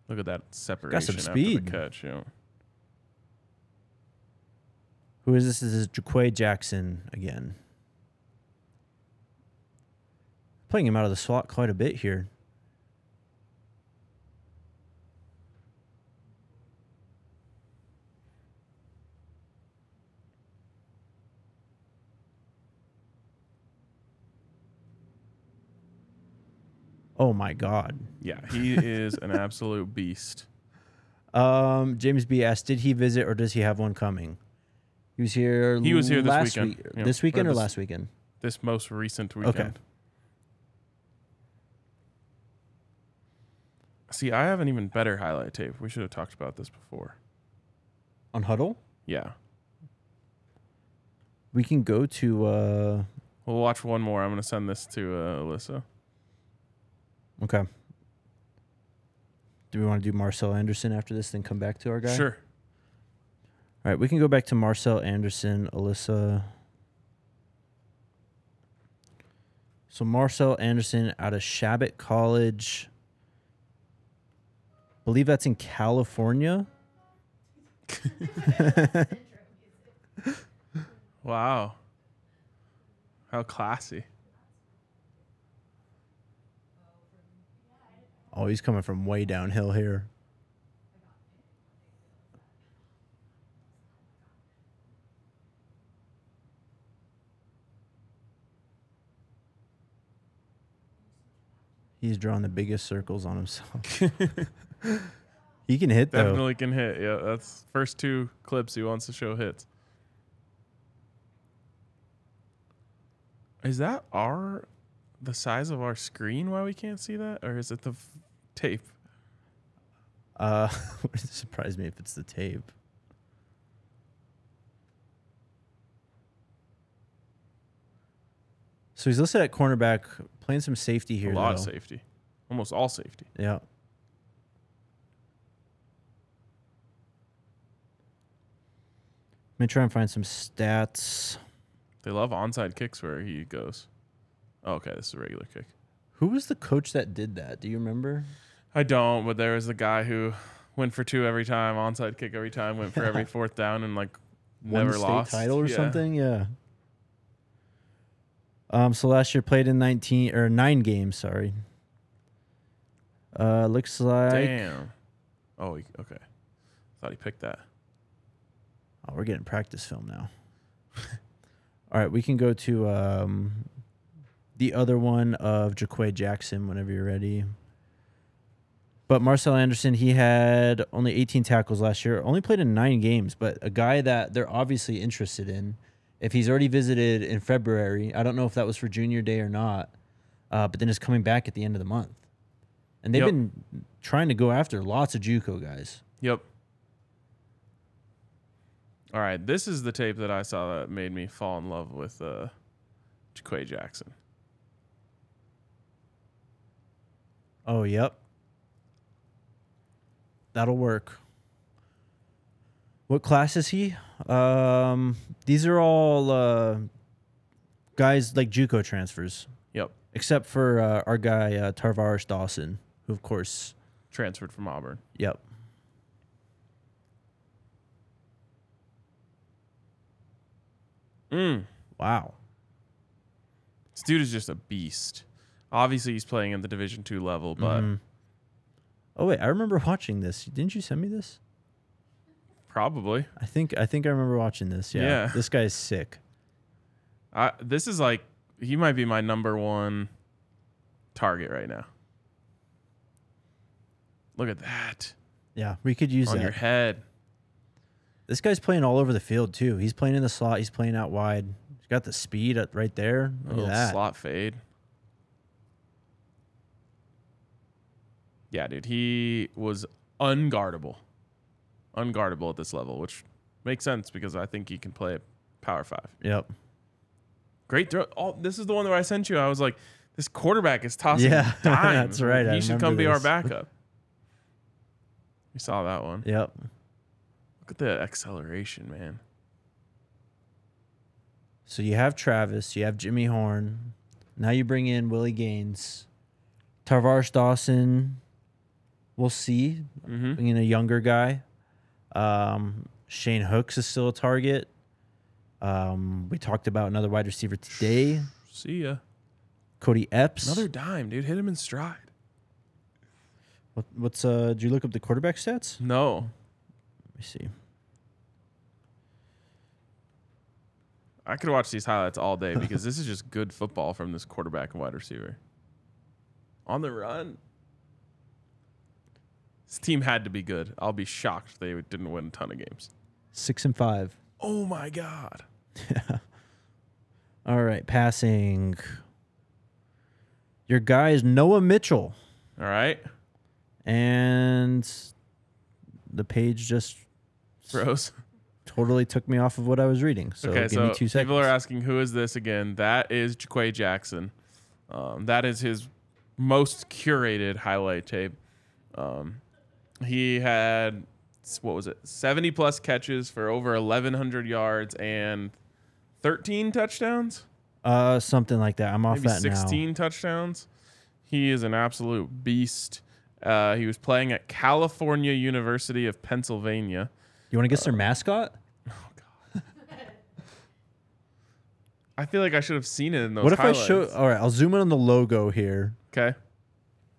B: Look at that separation after
A: speed.
B: the catch. Yeah.
A: Who is this? This is Jaquay Jackson again. Playing him out of the slot quite a bit here. Oh my God.
B: Yeah, he is an absolute beast.
A: Um, James B asked, did he visit or does he have one coming? He was here.
B: He was here this
A: last
B: weekend.
A: week-
B: Yeah.
A: This weekend
B: Or
A: or,
B: this-
A: last weekend?
B: This most recent weekend. Okay. See, I have an even better highlight tape. We should have talked about this before.
A: On Hudl?
B: Yeah.
A: We can go to uh
B: We'll watch one more. I'm going to send this to uh, Alyssa.
A: Okay. Do we want to do Marcel Anderson after this, then come back to our guy?
B: Sure.
A: All right, we can go back to Marcel Anderson, Alyssa. So Marcel Anderson out of Chabot College. believe that's in California.
B: Wow. How classy.
A: Oh, he's coming from way downhill here. He's drawing the biggest circles on himself. he can hit though.
B: Definitely can hit. Yeah, that's first two clips he wants to show hits. Is that our the size of our screen why we can't see that or is it the tape?
A: Uh, would surprise me if it's the tape. So he's listed at cornerback, playing some safety here.
B: a lot of safety. Almost all safety.
A: Yeah. Let me try and find some stats.
B: They love onside kicks where he goes. Oh, okay, this is a regular kick.
A: Who was the coach that did that? Do you remember?
B: I don't, but there was the guy who went for two every time, onside kick every time, went for every fourth down, and like
A: Won
B: never
A: state
B: lost.
A: title or
B: Yeah.
A: something? Yeah. Um. So last year played in nineteen or nine games. Sorry. Uh, looks like
B: Damn. Oh, he, okay. Thought he picked that.
A: Oh, we're getting practice film now. All right, we can go to um, the other one of Jaquay Jackson whenever you're ready. But Marcel Anderson, he had only 18 tackles last year, only played in nine games, but a guy that they're obviously interested in. If he's already visited in February, I don't know if that was for junior day or not, uh, but then is coming back at the end of the month. And they've
B: Yep.
A: been trying to go after lots of JUCO guys.
B: Yep. All right, this is the tape that I saw that made me fall in love with uh, Jaquay Jackson.
A: Oh, yep. That'll work. What class is he? Um, these are all uh, guys like JUCO transfers,
B: Yep,
A: except for uh, our guy uh, Tar'Varish Dawson, who of course,
B: transferred from Auburn.
A: yep.
B: Mm.
A: Wow.
B: This dude is just a beast. Obviously, he's playing at the Division two level, but
A: Mhm. Oh wait, I remember watching this. Didn't you send me this?
B: probably.
A: I think I think I remember watching this. Yeah,
B: Yeah.
A: this guy's sick.
B: I, this is like he might be my number one target right now. Look at that
A: Yeah, we could use
B: on
A: that.
B: your head.
A: This guy's playing all over the field too. He's playing in the slot. He's playing out wide. He's got the speed right there.
B: A
A: Look
B: little
A: that.
B: slot fade. Yeah, dude, he was unguardable, unguardable at this level, which makes sense because I think he can play power five.
A: Yep.
B: Great throw. Oh, this is the one where I sent you. I was like, this quarterback is tossing
A: Yeah,
B: dimes.
A: that's right.
B: He
A: I
B: should come be our backup. You saw that one.
A: Yep.
B: Look at the acceleration, man.
A: So you have Travis, you have Jimmy Horn. Now you bring in Willie Gaines, Tar'Varish Dawson. We'll see.
B: Mm-hmm.
A: Bring in a younger guy. Um, Shane Hooks is still a target. Um, we talked about another wide receiver today,
B: See ya.
A: Cody Epps.
B: Another dime, dude. Hit him in stride.
A: What, what's uh? Did you look up the quarterback stats?
B: No.
A: Let me see.
B: I could watch these highlights all day because this is just good football from this quarterback and wide receiver. On the run. This team had to be good. I'll be shocked they didn't win a ton of games.
A: Six and five.
B: Oh my god.
A: All right, passing. Your guy is Noah Mitchell,
B: All right.
A: and the page just
B: froze.
A: totally took me off of what I was reading. So
B: okay,
A: give
B: so
A: me two seconds.
B: people are asking who is this again? That is Jaquay Jackson. Um, that is his most curated highlight tape. Um, he had what was it? 70 plus catches for over 1100 yards and 13 touchdowns?
A: uh, something like that. I'm off
B: Maybe
A: that
B: 16 touchdowns. He is an absolute beast. Uh, he was playing at California University of Pennsylvania.
A: You want to guess
B: Uh,
A: their mascot?
B: I feel like I should have seen it in those
A: What if
B: highlights.
A: I show? All right, I'll zoom in on the logo here.
B: Okay.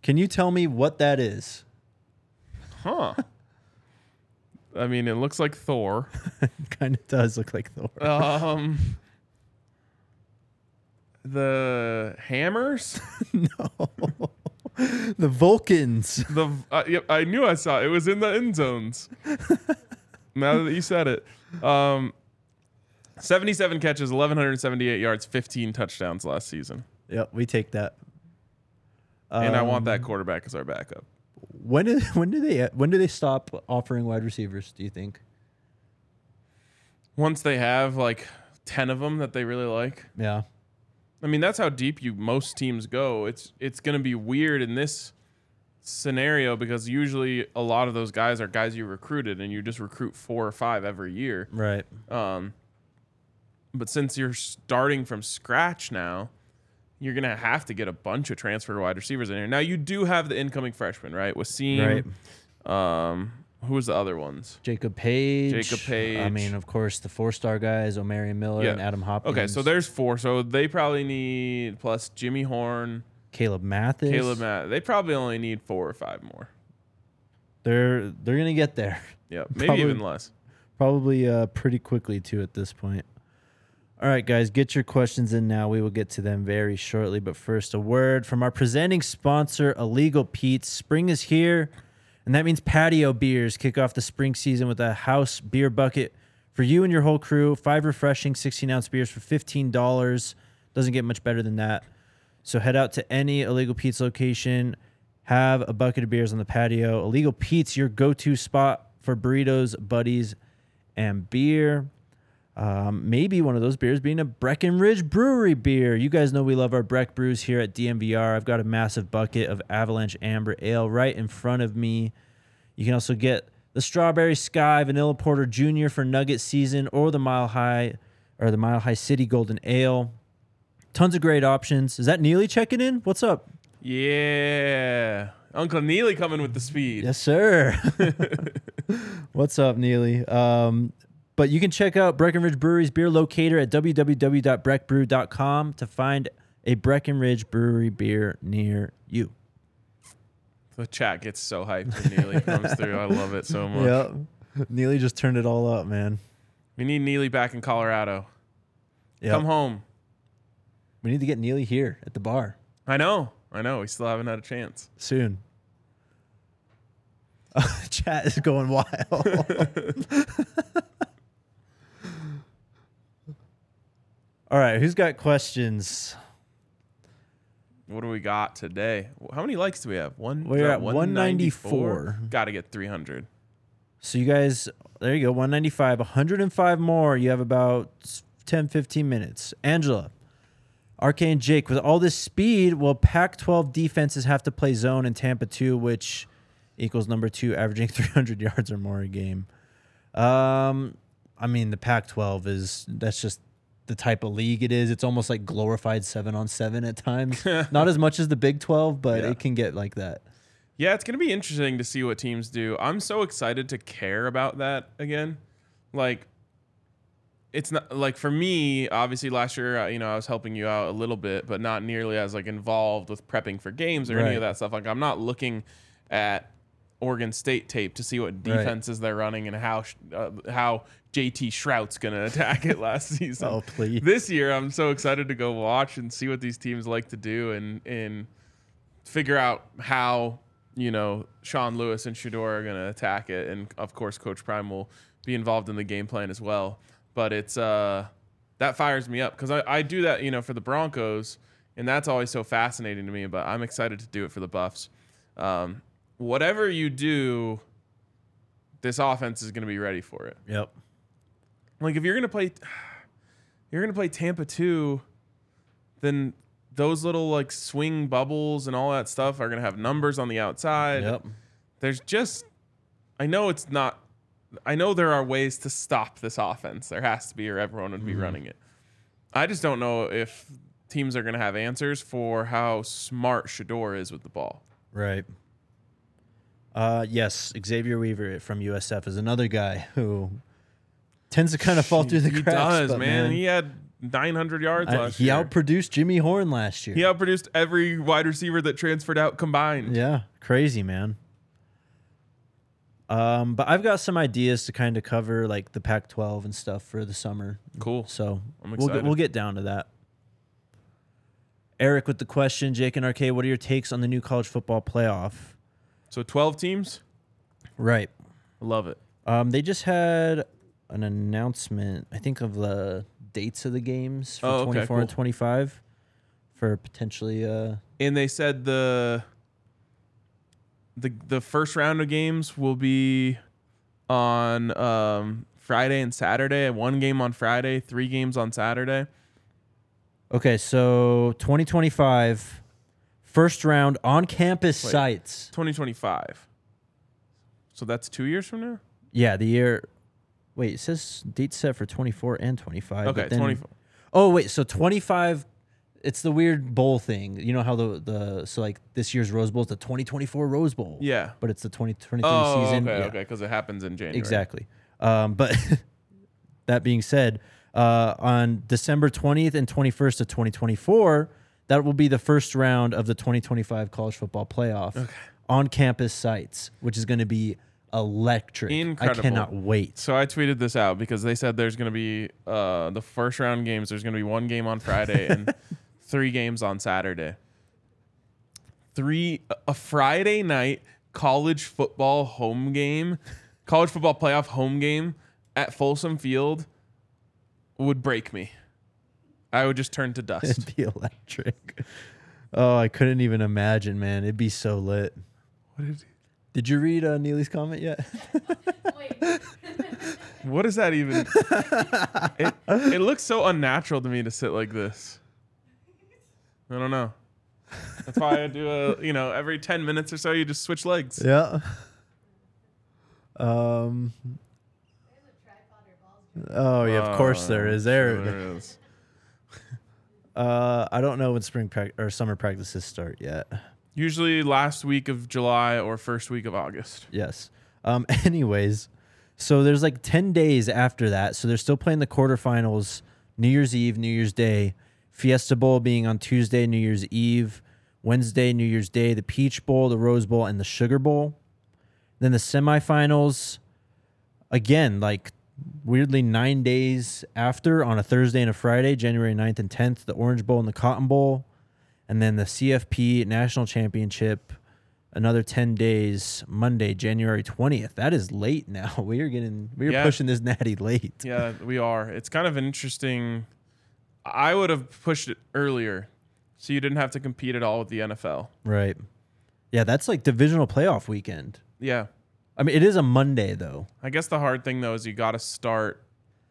A: Can you tell me what that is?
B: Huh. I mean, it looks like Thor.
A: kind of does look like Thor.
B: Um, the hammers. No.
A: the Vulcans.
B: The uh, yep, I knew I saw it. It was in the end zones. now that you said it, um, seventy-seven catches, eleven hundred seventy-eight yards, fifteen touchdowns last season,
A: Yep, we take that.
B: and I want
A: Um,
B: that quarterback as our backup.
A: When did when do they when do they stop offering wide receivers? Do you think?
B: Once they have like ten of them that they really like,
A: Yeah.
B: I mean, that's how deep you most teams go. It's it's going to be weird in this scenario because usually a lot of those guys are guys you recruited and you just recruit four or five every year.
A: Right.
B: Um, but since you're starting from scratch now, you're going to have to get a bunch of transfer wide receivers in here. Now you do have the incoming freshmen, right? Waseem,
A: Right.
B: um, who was the other ones?
A: Jacob Page.
B: Jacob Page.
A: I mean, of course, the four star guys, Omarion Miller
B: Yeah.
A: and Adam Hopkins.
B: Okay, so there's four. So they probably need plus Jimmy Horn,
A: Caleb Mathis.
B: Caleb Matt. They probably only need four or five more.
A: They're they're gonna get there.
B: Yeah, maybe
A: Probably-
B: even less.
A: Probably uh, pretty quickly too at this point. All right, guys, get your questions in now. We will get to them very shortly. But first, a word from our presenting sponsor, Illegal Pete's. Spring is here, and that means patio beers kick off the spring season with a house beer bucket for you and your whole crew. Five refreshing 16 ounce beers for $15. Doesn't get much better than that. So head out to any Illegal Pete's location, have a bucket of beers on the patio. Illegal Pete's, your go to spot for burritos, buddies, and beer. Um, maybe one of those beers being a Breckenridge Brewery beer. You guys know we love our Breck brews here at DNVR. I've got a massive bucket of Avalanche Amber Ale right in front of me. You can also get the Strawberry Sky Vanilla Porter Junior for Nugget season or the Mile High or the Mile High City Golden Ale. Tons of great options. Is that Neely checking in? What's up?
B: Yeah, Uncle Neely coming with the speed.
A: Yes, sir. What's up, Neely? Um, but you can check out Breckenridge Brewery's beer locator at www.breckbrew.com to find a Breckenridge Brewery beer near you.
B: The chat gets so hyped when Neely comes through. I love it so much.
A: Yep. Neely just turned it all up, man.
B: We need Neely back in Colorado.
A: Yep.
B: Come home.
A: We need to get Neely here at the bar
B: I know. I know. We still haven't had a chance.
A: soon. Chat is going wild. all right, who's got questions?
B: What do we got today? How many likes do we have? One.
A: We're at 194.
B: Got to get 300.
A: So you guys, there you go, 195, 105 more. You have about 10, 15 minutes. Angela, RK and Jake, with all this speed, will Pac 12 defenses have to play zone in Tampa 2, which equals number two, averaging 300 yards or more a game? Um, I mean, the Pac 12 is, that's just, the type of league it is. It's almost like glorified seven on seven at times. Not as much as the Big Twelve, but
B: Yeah.
A: it can get like that.
B: Yeah, it's going to be interesting to see what teams do. I'm so excited to care about that again. Like, it's not like for me, obviously last year, uh, you know, I was helping you out a little bit, but not nearly as like involved with prepping for games or any of that stuff. Like, I'm not looking at Oregon State tape to see what
A: Right.
B: defenses they're running and how uh, how JT Shrout's going to attack it last season.
A: Oh, please.
B: This year, I'm so excited to go watch and see what these teams like to do and and figure out how you know Sean Lewis and Shedeur are going to attack it, and of course, Coach Prime will be involved in the game plan as well. But it's uh that fires me up because I, I do that you know for the Broncos, and that's always so fascinating to me. But I'm excited to do it for the Buffs. Um, whatever you do, this offense is going to be ready for it.
A: Yep.
B: Like if you're gonna play, you're gonna play Tampa two, then those little like swing bubbles and all that stuff are gonna have numbers on the outside.
A: Yep.
B: There's just, I know it's not. I know there are ways to stop this offense. There has to be, or everyone would be mm-hmm. running it. I just don't know if teams are gonna have answers for how smart Shedeur is with the ball.
A: Right. Uh, yes, Xavier Weaver from USF is another guy who tends to kind of fall through the
B: he
A: cracks.
B: does,
A: but,
B: man. He had 900 yards
A: I-
B: last
A: he
B: year.
A: He outproduced Jimmy Horn last year.
B: he outproduced every wide receiver that transferred out combined.
A: Yeah, crazy man. Um, but I've got some ideas to kind of cover like the Pac-12 and stuff for the summer.
B: Cool.
A: So
B: I'm
A: we'll get, we'll get down to that. Eric with the question, Jake and RK, what are your takes on the new college football playoff?
B: So 12 teams.
A: Right.
B: Love it.
A: Um, they just had an announcement, I think, of the dates of the games for
B: Oh, okay,
A: 24 and
B: cool.
A: 25 for potentially uh
B: And they said the the the first round of games will be on um, Friday and Saturday. One game on Friday, three games on Saturday.
A: Okay, so 2025 first round on campus
B: Wait.
A: sites.
B: 2025. So that's two years from now.
A: Yeah, the year Wait, it says date set for 24 and 25. but
B: Okay,
A: then-
B: 24.
A: Oh, wait, so 25 it's the weird bowl thing. You know how the the so like this year's Rose Bowl is the 2024 Rose Bowl.
B: Yeah.
A: But it's the 2023
B: Oh,
A: season.
B: okay,
A: Yeah.
B: okay, because it happens in January.
A: Exactly. Um, but that being said, uh, on December 20th and 21st of 2024, that will be the first round of the 2025 college football playoff on campus sites, which is going to be electric.
B: Incredible.
A: I cannot wait.
B: So I tweeted this out because they said there's going to be uh, the first round games. There's going to be one game on Friday and three games on Saturday. Three a Friday night college football home game, college football playoff home game at Folsom Field would break me. I would just turn to dust.
A: It'd be electric. Oh, I couldn't even imagine, man. It'd be so lit.
B: What, did,
A: Did you read uh, Neely's comment yet?
C: Wait.
B: what is that even? it, it looks so unnatural to me to sit like this. I don't know. That's why I do a, you know, every 10 minutes or so, you just switch legs.
A: yeah. Um.
C: There's a tripod or balls.
A: Oh yeah, of course there
B: Uh,
A: is. There.
B: sure there is.
A: Uh, I don't know when spring prac or summer practices start yet.
B: Usually last week of July or first week of August.
A: Yes. Um. Anyways, so there's like ten days after that, so they're still playing the quarterfinals. New Year's Eve, New Year's Day, Fiesta Bowl being on Tuesday, New Year's Eve, Wednesday, New Year's Day, the Peach Bowl, the Rose Bowl, and the Sugar Bowl. Then the semifinals, again, like weirdly nine days after on a Thursday and a Friday, January 9th and 10th, the Orange Bowl and the Cotton Bowl. And then the CFP National Championship, another 10 days, Monday, January 20th. That is late now. We are getting, we are
B: Yeah.
A: pushing this natty late.
B: Yeah, we are. It's kind of an interesting. I would have pushed it earlier so you didn't have to compete at all with the NFL.
A: Right. Yeah, that's like divisional playoff weekend.
B: Yeah.
A: I mean, it is a Monday though.
B: I guess the hard thing, though, is you got to start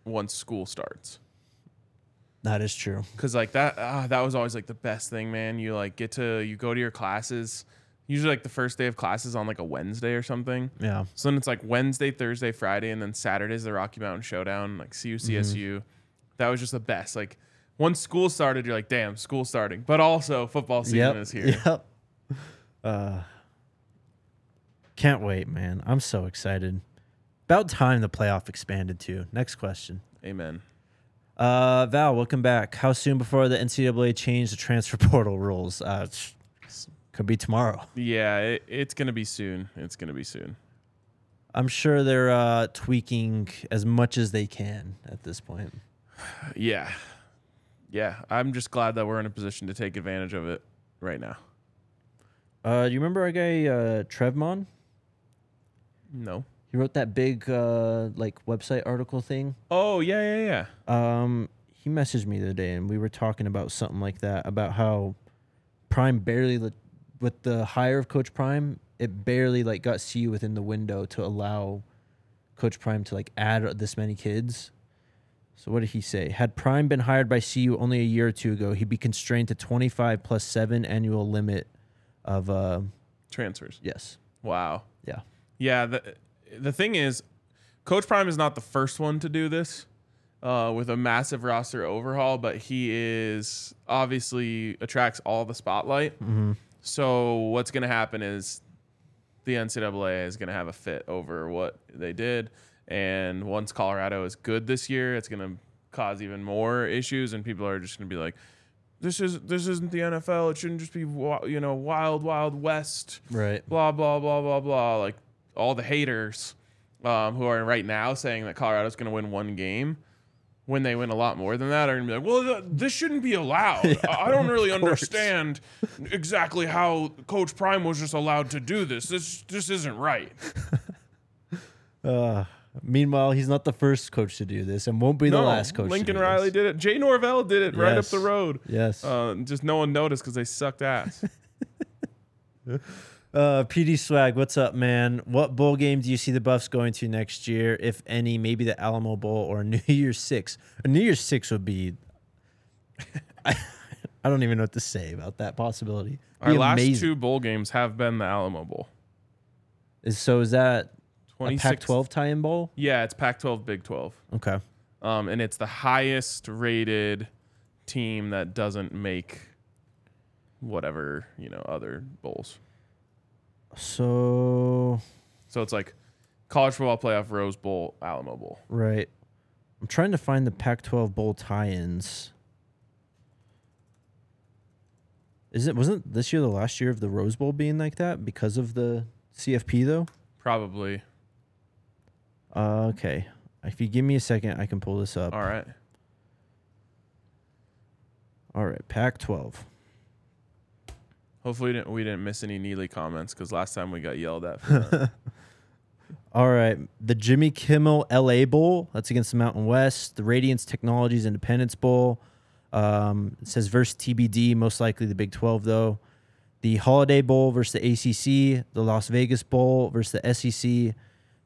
B: once school starts.
A: That is true.
B: Cause like that, ah, that was always like the best thing, man. You like get to you go to your classes. Usually like the first day of classes on like a Wednesday or something.
A: Yeah.
B: So then it's like Wednesday, Thursday, Friday, and then Saturday's the Rocky Mountain Showdown, like CU, CSU, That was just the best. Like once school started, you're like, damn, school starting. But also football season
A: Yep.
B: is here.
A: Yep. Uh, can't wait, man. I'm so excited. About time the playoff expanded too. Next question.
B: Amen.
A: Uh, Val, welcome back. How soon before the NCAA changed the transfer portal rules? Uh, could be tomorrow.
B: Yeah, it, it's gonna be soon. It's gonna be soon.
A: I'm sure they're uh, tweaking as much as they can at this point.
B: Yeah. Yeah. I'm just glad that we're in a position to take advantage of it right now.
A: Uh, do you remember our guy uh, Trevmon?
B: No.
A: He wrote that big uh, like website article thing.
B: Oh yeah, yeah, yeah.
A: Um, he messaged me the other day, and we were talking about something like that about how Prime barely let- with the hire of Coach Prime, it barely like got CU within the window to allow Coach Prime to like add this many kids. So what did he say? Had Prime been hired by CU only a year or two ago, he'd be constrained to 25 plus seven annual limit of uh
B: Transfers.
A: yes.
B: Wow.
A: Yeah.
B: Yeah, the the thing is, Coach Prime is not the first one to do this uh, with a massive roster overhaul, but he is obviously attracts all the spotlight. So what's going to happen is the NCAA is going to have a fit over what they did, and once Colorado is good this year, it's going to cause even more issues, and people are just going to be like. This is this isn't the NFL. It shouldn't just be you know wild wild west
A: Right.
B: blah blah blah blah blah like all the haters um, who are right now saying that Colorado's going to win one game when they win a lot more than that are going to be like well th- this shouldn't be allowed. I I don't really understand exactly how coach prime was just allowed to do this. This this isn't right.
A: Uh, meanwhile, he's not the first coach to do this, and won't be the last coach. to
B: Lincoln Riley
A: this.
B: did it. Jay Norvell did it right up the road.
A: Yes.
B: uh, just no one noticed because they sucked ass
A: Uh, PD Swag, what's up, man? What bowl game do you see the Buffs going to next year, if any? Maybe the Alamo Bowl or New Year's Six. A New Year's Six would be. I, I don't even know what to say about that possibility.
B: our
A: Be
B: last
A: amazing.
B: two bowl games have been the Alamo Bowl
A: Is, so is that a
B: 26
A: Pac-12 tie-in bowl?
B: yeah it's Pac-12 Big 12
A: Okay.
B: um, and it's the highest rated team that doesn't make whatever you know other bowls.
A: So
B: So it's like college football playoff, Rose Bowl, Alamo Bowl.
A: right, I'm trying to find the Pac-12 bowl tie-ins. Is it wasn't this year the last year of the Rose Bowl being like that because of the CFP though?
B: Probably.
A: Uh, okay. If you give me a second, I can pull this up.
B: All right.
A: All right, Pac-12.
B: Hopefully we didn't we didn't miss any Neely comments because last time we got yelled at. For that.
A: All right, the Jimmy Kimmel LA Bowl. That's against the Mountain West. The Radiance Technologies Independence Bowl. Um, it says versus TBD, most likely the Big 12 though. The Holiday Bowl versus the ACC. The Las Vegas Bowl versus the SEC.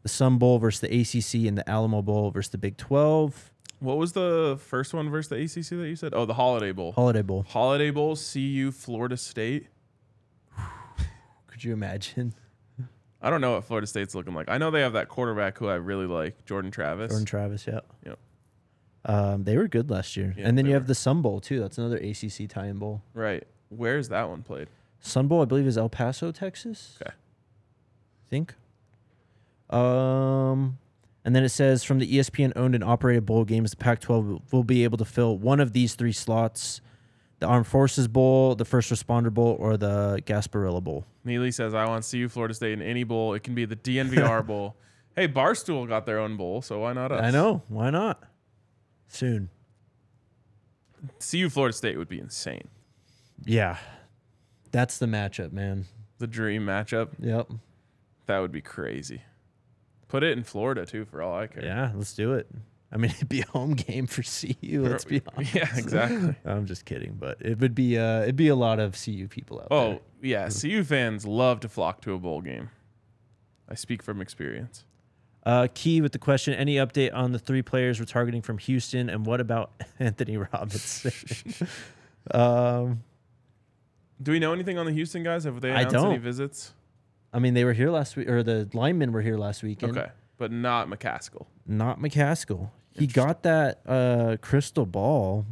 A: The Sun Bowl versus the ACC, and the Alamo Bowl versus the Big 12.
B: what was the first one versus the ACC that you said? Oh, the Holiday Bowl.
A: Holiday Bowl.
B: Holiday Bowl, CU, Florida State.
A: Could you imagine?
B: I don't know what Florida State's looking like. I know they have that quarterback who I really like, Jordan Travis.
A: Jordan Travis, yeah.
B: Yep.
A: Um, they were good last year.
B: Yeah,
A: and then you
B: were.
A: have the Sun Bowl too. That's another ACC tie-in bowl.
B: Right. Where's that one played?
A: Sun Bowl, I believe, is El Paso, Texas.
B: Okay.
A: I think. Um, and then it says from the ESPN owned and operated bowl games, the Pac 12 will be able to fill one of these three slots the Armed Forces Bowl, the First Responder Bowl, or the Gasparilla Bowl.
B: Neely says, I want to see you, Florida State, in any bowl. It can be the DNVR bowl. Hey, Barstool got their own bowl, so why not us?
A: I know. Why not? Soon.
B: CU Florida State would be insane.
A: Yeah. That's the matchup, man.
B: The dream matchup.
A: Yep.
B: That would be crazy. Put it in Florida, too, for all I care.
A: Yeah, let's do it. I mean, it'd be a home game for CU. Let's be honest.
B: Yeah, exactly.
A: I'm just kidding, but it would be uh, it'd be a lot of CU people out
B: Oh,
A: there.
B: Oh yeah. CU fans love to flock to a bowl game. I speak from experience.
A: Uh, Key with the question: Any update on the three players we're targeting from Houston, and what about Anthony Robinson? um,
B: Do we know anything on the Houston guys? Have they announced any
A: don't.
B: visits?
A: I mean, they were here last week, or the linemen were here last weekend.
B: Okay. But not McCaskill.
A: Not McCaskill. He got that uh, crystal ball,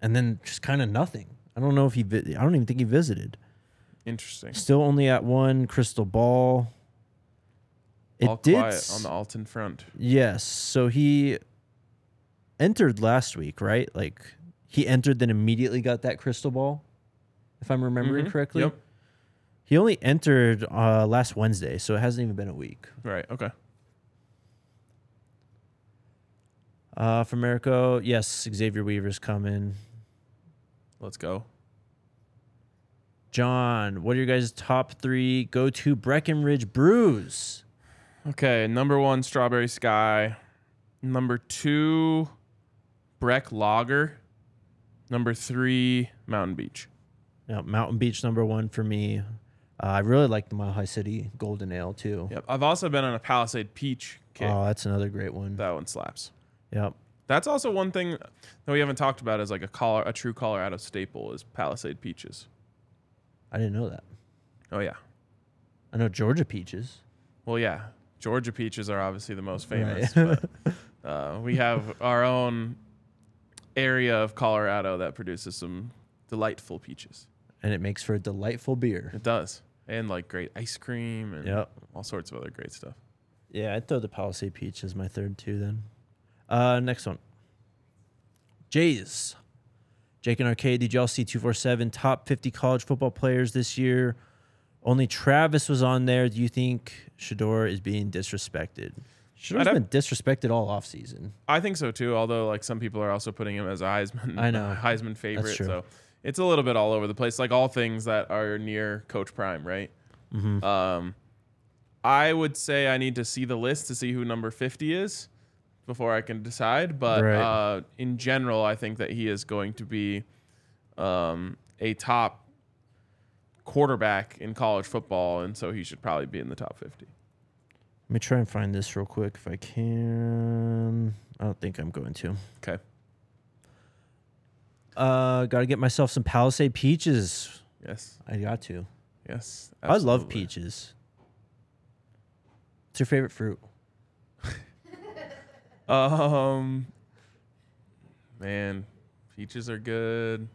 A: and then just kind of nothing. I don't know if he. Vi- I don't even think he visited.
B: Interesting.
A: Still only at one crystal ball. It
B: All
A: did
B: quiet on the Alton front.
A: Yes. So he entered last week, right? Like he entered, then immediately got that crystal ball, if I'm remembering
B: Mhm.
A: correctly.
B: Yep.
A: He only entered uh, last Wednesday, so it hasn't even been a week.
B: Right. Okay.
A: Uh, for Miracle, yes, Xavier Weaver's coming.
B: Let's go.
A: John, what are your guys' top three go to Breckenridge brews?
B: Okay. Number one, Strawberry Sky. Number two, Breck Lager. Number three, Mountain Beach.
A: Now, Mountain Beach number one for me. Uh, I really like the Mile High City Golden Ale too.
B: Yep. I've also been on a Palisade Peach kick.
A: Oh, that's another great one.
B: that one slaps.
A: Yep.
B: That's also one thing that we haven't talked about as like a color, a true Colorado staple is Palisade peaches.
A: I didn't know that.
B: Oh yeah.
A: I know Georgia peaches.
B: Well, yeah. Georgia peaches are obviously the most famous,
A: Right.
B: but uh, we have our own area of Colorado that produces some delightful peaches.
A: and it makes for a delightful beer.
B: It does, and like great ice cream and
A: Yep.
B: all sorts of other great stuff.
A: Yeah, I'd throw the Palisade Peach as my third too. Then, uh, next one. Jays, Jake and RK. Did y'all see two four seven top fifty college football players this year? Only Travis was on there. Do you think Shedeur is being disrespected? Shedeur's
B: I'd
A: been
B: have-
A: disrespected all offseason.
B: I think so too. Although like some people are also putting him as a Heisman,
A: I know.
B: Heisman favorite.
A: true.
B: So it's a little bit all over the place. Like all things that are near Coach Prime, right?
A: Mm-hmm.
B: Um, I would say I need to see the list to see who number fifty is before I can decide. But
A: Right.
B: uh, in general, I think that he is going to be um, a top quarterback in college football, and so he should probably be in the top fifty.
A: Let me try and find this real quick if I can. I don't think I'm going to.
B: Okay.
A: Uh, got to get myself some Palisade peaches.
B: Yes.
A: I got to.
B: Yes.
A: I love peaches. What's your favorite fruit?
B: Um, man, peaches are good.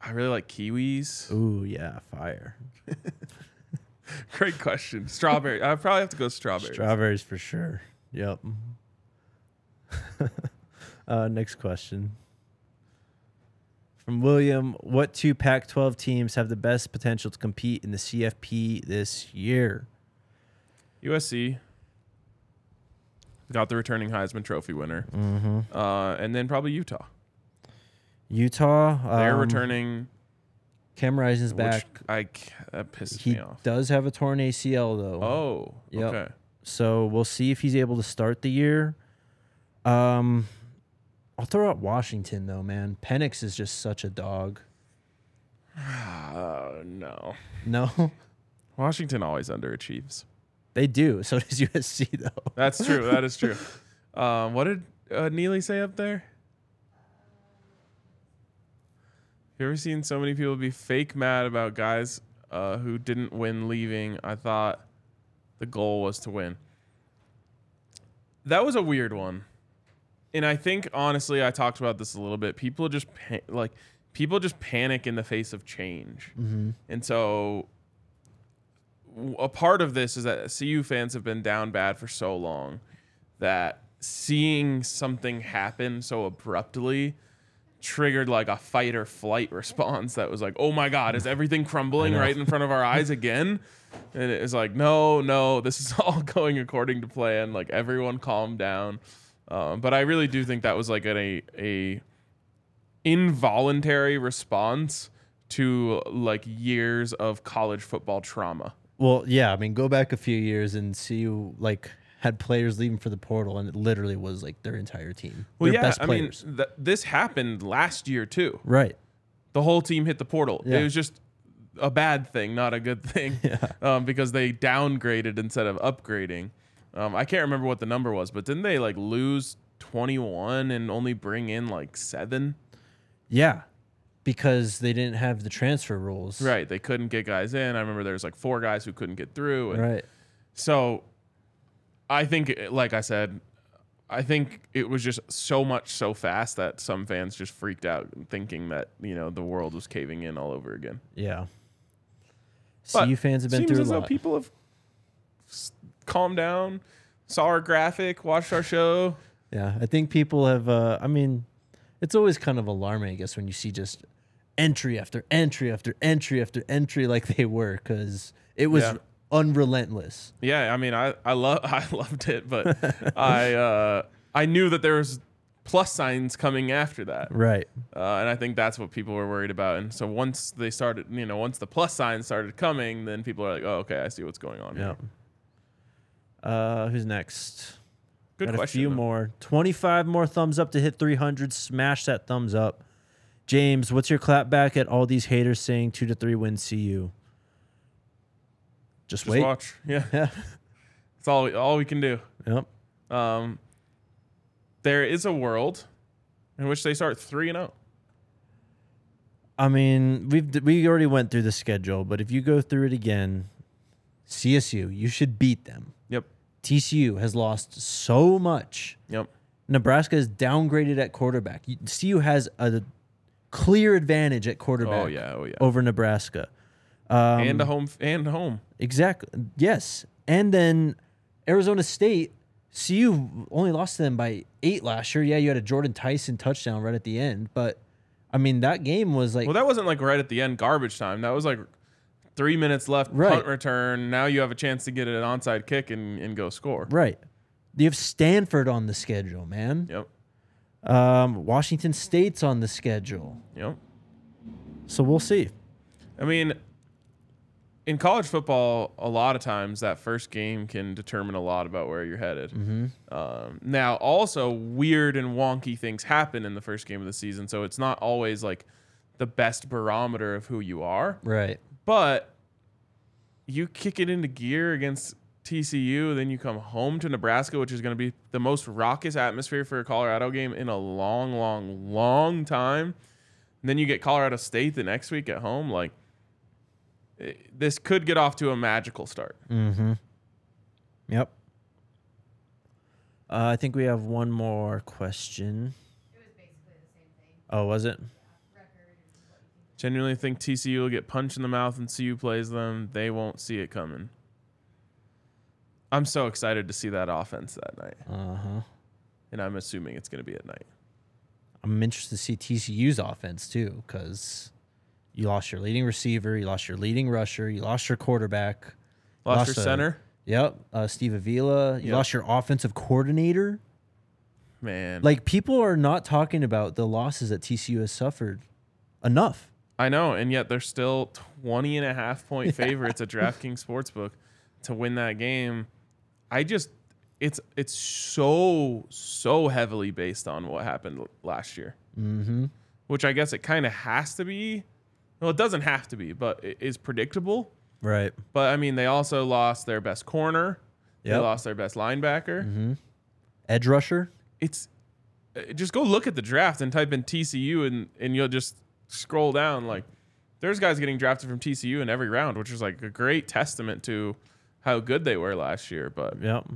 B: I really like kiwis.
A: Ooh, yeah, fire.
B: Great question. Strawberry. I probably have to go strawberry.
A: Strawberries for sure. Yep. uh, next question. From William, what two Pac 12 teams have the best potential to compete in the CFP this year?
B: USC got the returning Heisman Trophy winner,
A: Mm-hmm.
B: uh, and then probably Utah.
A: Utah.
B: They're
A: um,
B: returning.
A: Cam Rising's back.
B: I that pisses
A: He
B: me off.
A: does have a torn ACL though.
B: Oh,
A: Yep.
B: okay.
A: So we'll see if he's able to start the year. Um, I'll throw out Washington though, man. Penix is just such a dog.
B: Uh, no.
A: No,
B: Washington always underachieves.
A: they do. So does USC though.
B: That's true. that is true. Um, what did uh, Neely say up there? You ever seen so many people be fake mad about guys uh, who didn't win leaving? I thought the goal was to win. That was a weird one, and I think honestly, I talked about this a little bit. People just pa- like people just panic in the face of change, mm-hmm. and so a part of this is that CU fans have been down bad for so long that seeing something happen so abruptly triggered like a fight or flight response that was like, oh my God, is everything crumbling right in front of our eyes again? And it was like, no, no, this is all going according to plan. Like everyone calm down. Um, but I really do think that was like an, a, a involuntary response to like years of college football trauma.
A: Well, yeah. I mean, go back a few years and see you like had players leaving for the portal, and it literally was like their entire team.
B: Well,
A: their
B: yeah,
A: best
B: I mean, th- this happened last year too.
A: right.
B: The whole team hit the portal.
A: Yeah.
B: It was just a bad thing, not a good thing, um, because they downgraded instead of upgrading. Um, I can't remember what the number was, but didn't they like lose 21 and only bring in like seven?
A: Yeah. because they didn't have the transfer rules.
B: Right. They couldn't get guys in. I remember there was like four guys who couldn't get through. And
A: Right.
B: So I think, like I said, I think it was just so much so fast that some fans just freaked out thinking that, you know, the world was caving in all over again.
A: Yeah.
B: But
A: CU fans have been through a lot.
B: people have calmed down, saw our graphic, watched our show.
A: Yeah, I think people have. Uh, I mean, it's always kind of alarming, I guess, when you see just entry after entry after entry after entry like they were, because it was
B: Yeah.
A: unrelentless.
B: Yeah, I mean, I I love I loved it, but I uh, I knew that there was plus signs coming after that,
A: Right.
B: uh, and I think that's what people were worried about. And so once they started, you know, once the plus signs started coming, then people are like, oh, okay, I see what's going on.
A: Yeah.
B: here.
A: Uh, who's next?
B: Good
A: Got
B: question.
A: a few
B: though.
A: more. Twenty-five more thumbs up to hit three hundred. Smash that thumbs up. James, what's your clap back at all these haters saying two to three wins CU? Just,
B: Just
A: wait.
B: watch. Yeah,
A: Yeah.
B: It's all we, all we can do.
A: Yep.
B: Um, there is a world in which they start three and oh. zero.
A: I mean, we've we already went through the schedule, but if you go through it again, CSU, you should beat them. TCU has lost so much.
B: Yep.
A: Nebraska is downgraded at quarterback. CU has a clear advantage at quarterback
B: Oh yeah. Oh yeah.
A: over Nebraska. Um,
B: and a home and home.
A: Exactly. Yes. And then Arizona State, CU only lost to them by eight last year. Yeah, you had a Jordan Tyson touchdown right at the end, but I mean that game was like
B: Well, that wasn't like right at the end garbage time. That was like three minutes left,
A: Right.
B: punt return. Now you have a chance to get an onside kick and, and go score.
A: right. You have Stanford on the schedule, man.
B: Yep.
A: Um, Washington State's on the schedule,
B: Yep.
A: so we'll see.
B: I mean, in college football, a lot of times that first game can determine a lot about where you're headed. Um, now, also, weird and wonky things happen in the first game of the season, so it's not always like the best barometer of who you are.
A: Right.
B: But you kick it into gear against TCU, then you come home to Nebraska, which is going to be the most raucous atmosphere for a Colorado game in a long, long, long time. And then you get Colorado State the next week at home. Like, eh, this could get off to a magical start.
A: Mm-hmm. Yep. Uh, I think we have one more question.
C: It was basically the same thing.
A: Oh, was it?
C: Record and what you think.
B: Genuinely think TCU will get punched in the mouth and CU plays them. They won't see it coming. I'm so excited to see that offense that night.
A: Uh huh.
B: And I'm assuming it's going to be at night.
A: I'm interested to see TCU's offense too, because you lost your leading receiver, you lost your leading rusher, you lost your quarterback.
B: Lost,
A: Lost
B: your
A: a-
B: center.
A: Yep, uh, Steve Avila. You
B: Yep.
A: lost your offensive coordinator.
B: Man.
A: Like people are not talking about the losses that TCU has suffered enough.
B: I know, and yet they're still 20 and a half point favorites at DraftKings Sportsbook to win that game. I just it's it's so so heavily based on what happened last year.
A: Mm-hmm.
B: Which I guess it kind of has to be. Well, it doesn't have to be, but it is predictable.
A: Right.
B: But I mean, they also lost their best corner. They lost their best linebacker.
A: Mm-hmm. Edge rusher.
B: It's uh, just go look at the draft and type in TCU and and you'll just scroll down like there's guys getting drafted from TCU in every round, which is like a great testament to how good they were last year. But
A: Yep.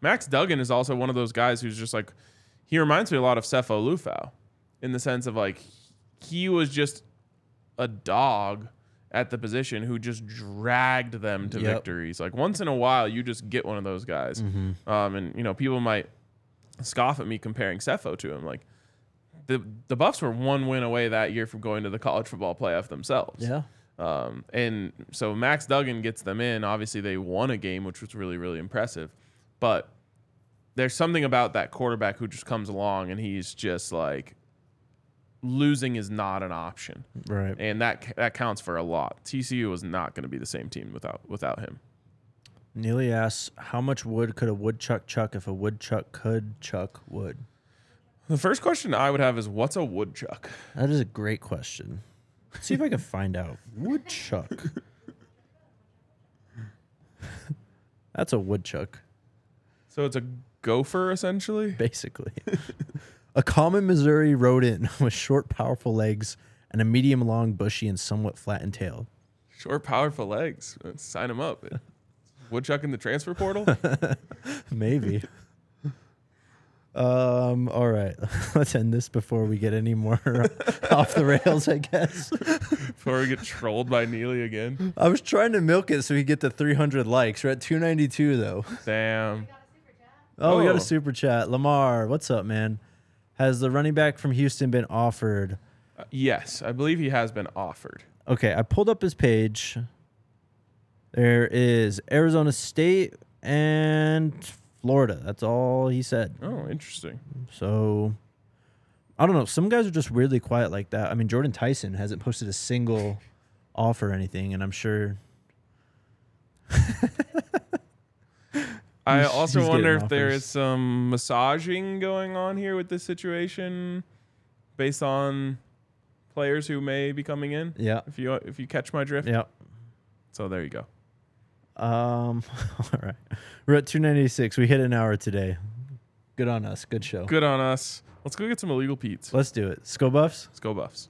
B: Max Duggan is also one of those guys who's just like he reminds me a lot of Sefo Liufau in the sense of like he was just a dog at the position who just dragged them to
A: Yep.
B: victories. Like once in a while, you just get one of those guys. Um, and you know, people might scoff at me comparing Sefo to him. Like the the Buffs were one win away that year from going to the college football playoff themselves.
A: Yeah.
B: Um, and so Max Duggan gets them in. Obviously, they won a game, which was really, really impressive. But there's something about that quarterback who just comes along and he's just like losing is not an option,
A: Right.
B: and that that counts for a lot. TCU was not going to be the same team without without him.
A: Neely asks, "How much wood could a woodchuck chuck if a woodchuck could chuck wood?"
B: The first question I would have is, what's a woodchuck?
A: That is a great question. Let's see if I can find out. Woodchuck. That's a woodchuck,
B: So it's a gopher essentially.
A: basically. a common Missouri rodent with short, powerful legs and a medium long, bushy, and somewhat flattened tail.
B: Short, powerful legs. Let's sign him up. Woodchuck in the transfer portal.
A: Maybe. Um. All right. Let's end this before we get any more off the rails. I guess.
B: Before we get trolled by Neely again.
A: I was trying to milk it so we get to 300 likes. We're at 292 though.
B: Damn.
A: Oh, we got
B: Oh.
A: a super chat. Lamar, what's up, man? Has the running back from Houston been offered?
B: Uh, yes, I believe he has been offered.
A: Okay, I pulled up his page. There is Arizona State and Florida. That's all he said.
B: Oh, interesting.
A: So I don't know. Some guys are just weirdly quiet like that. I mean, Jordyn Tyson hasn't posted a single offer or anything, and I'm sure
B: I
A: He's-
B: also
A: he's
B: wonder if there is some massaging going on here with this situation, based on players who may be coming in.
A: yeah,
B: If you if you catch my drift.
A: yeah.
B: So there you go.
A: Um, all right. We're at 296. We hit an hour today. Good on us. Good show.
B: Good on us. Let's go get some illegal pizza.
A: Let's do it. Let's go Buffs.
B: Let's go Buffs.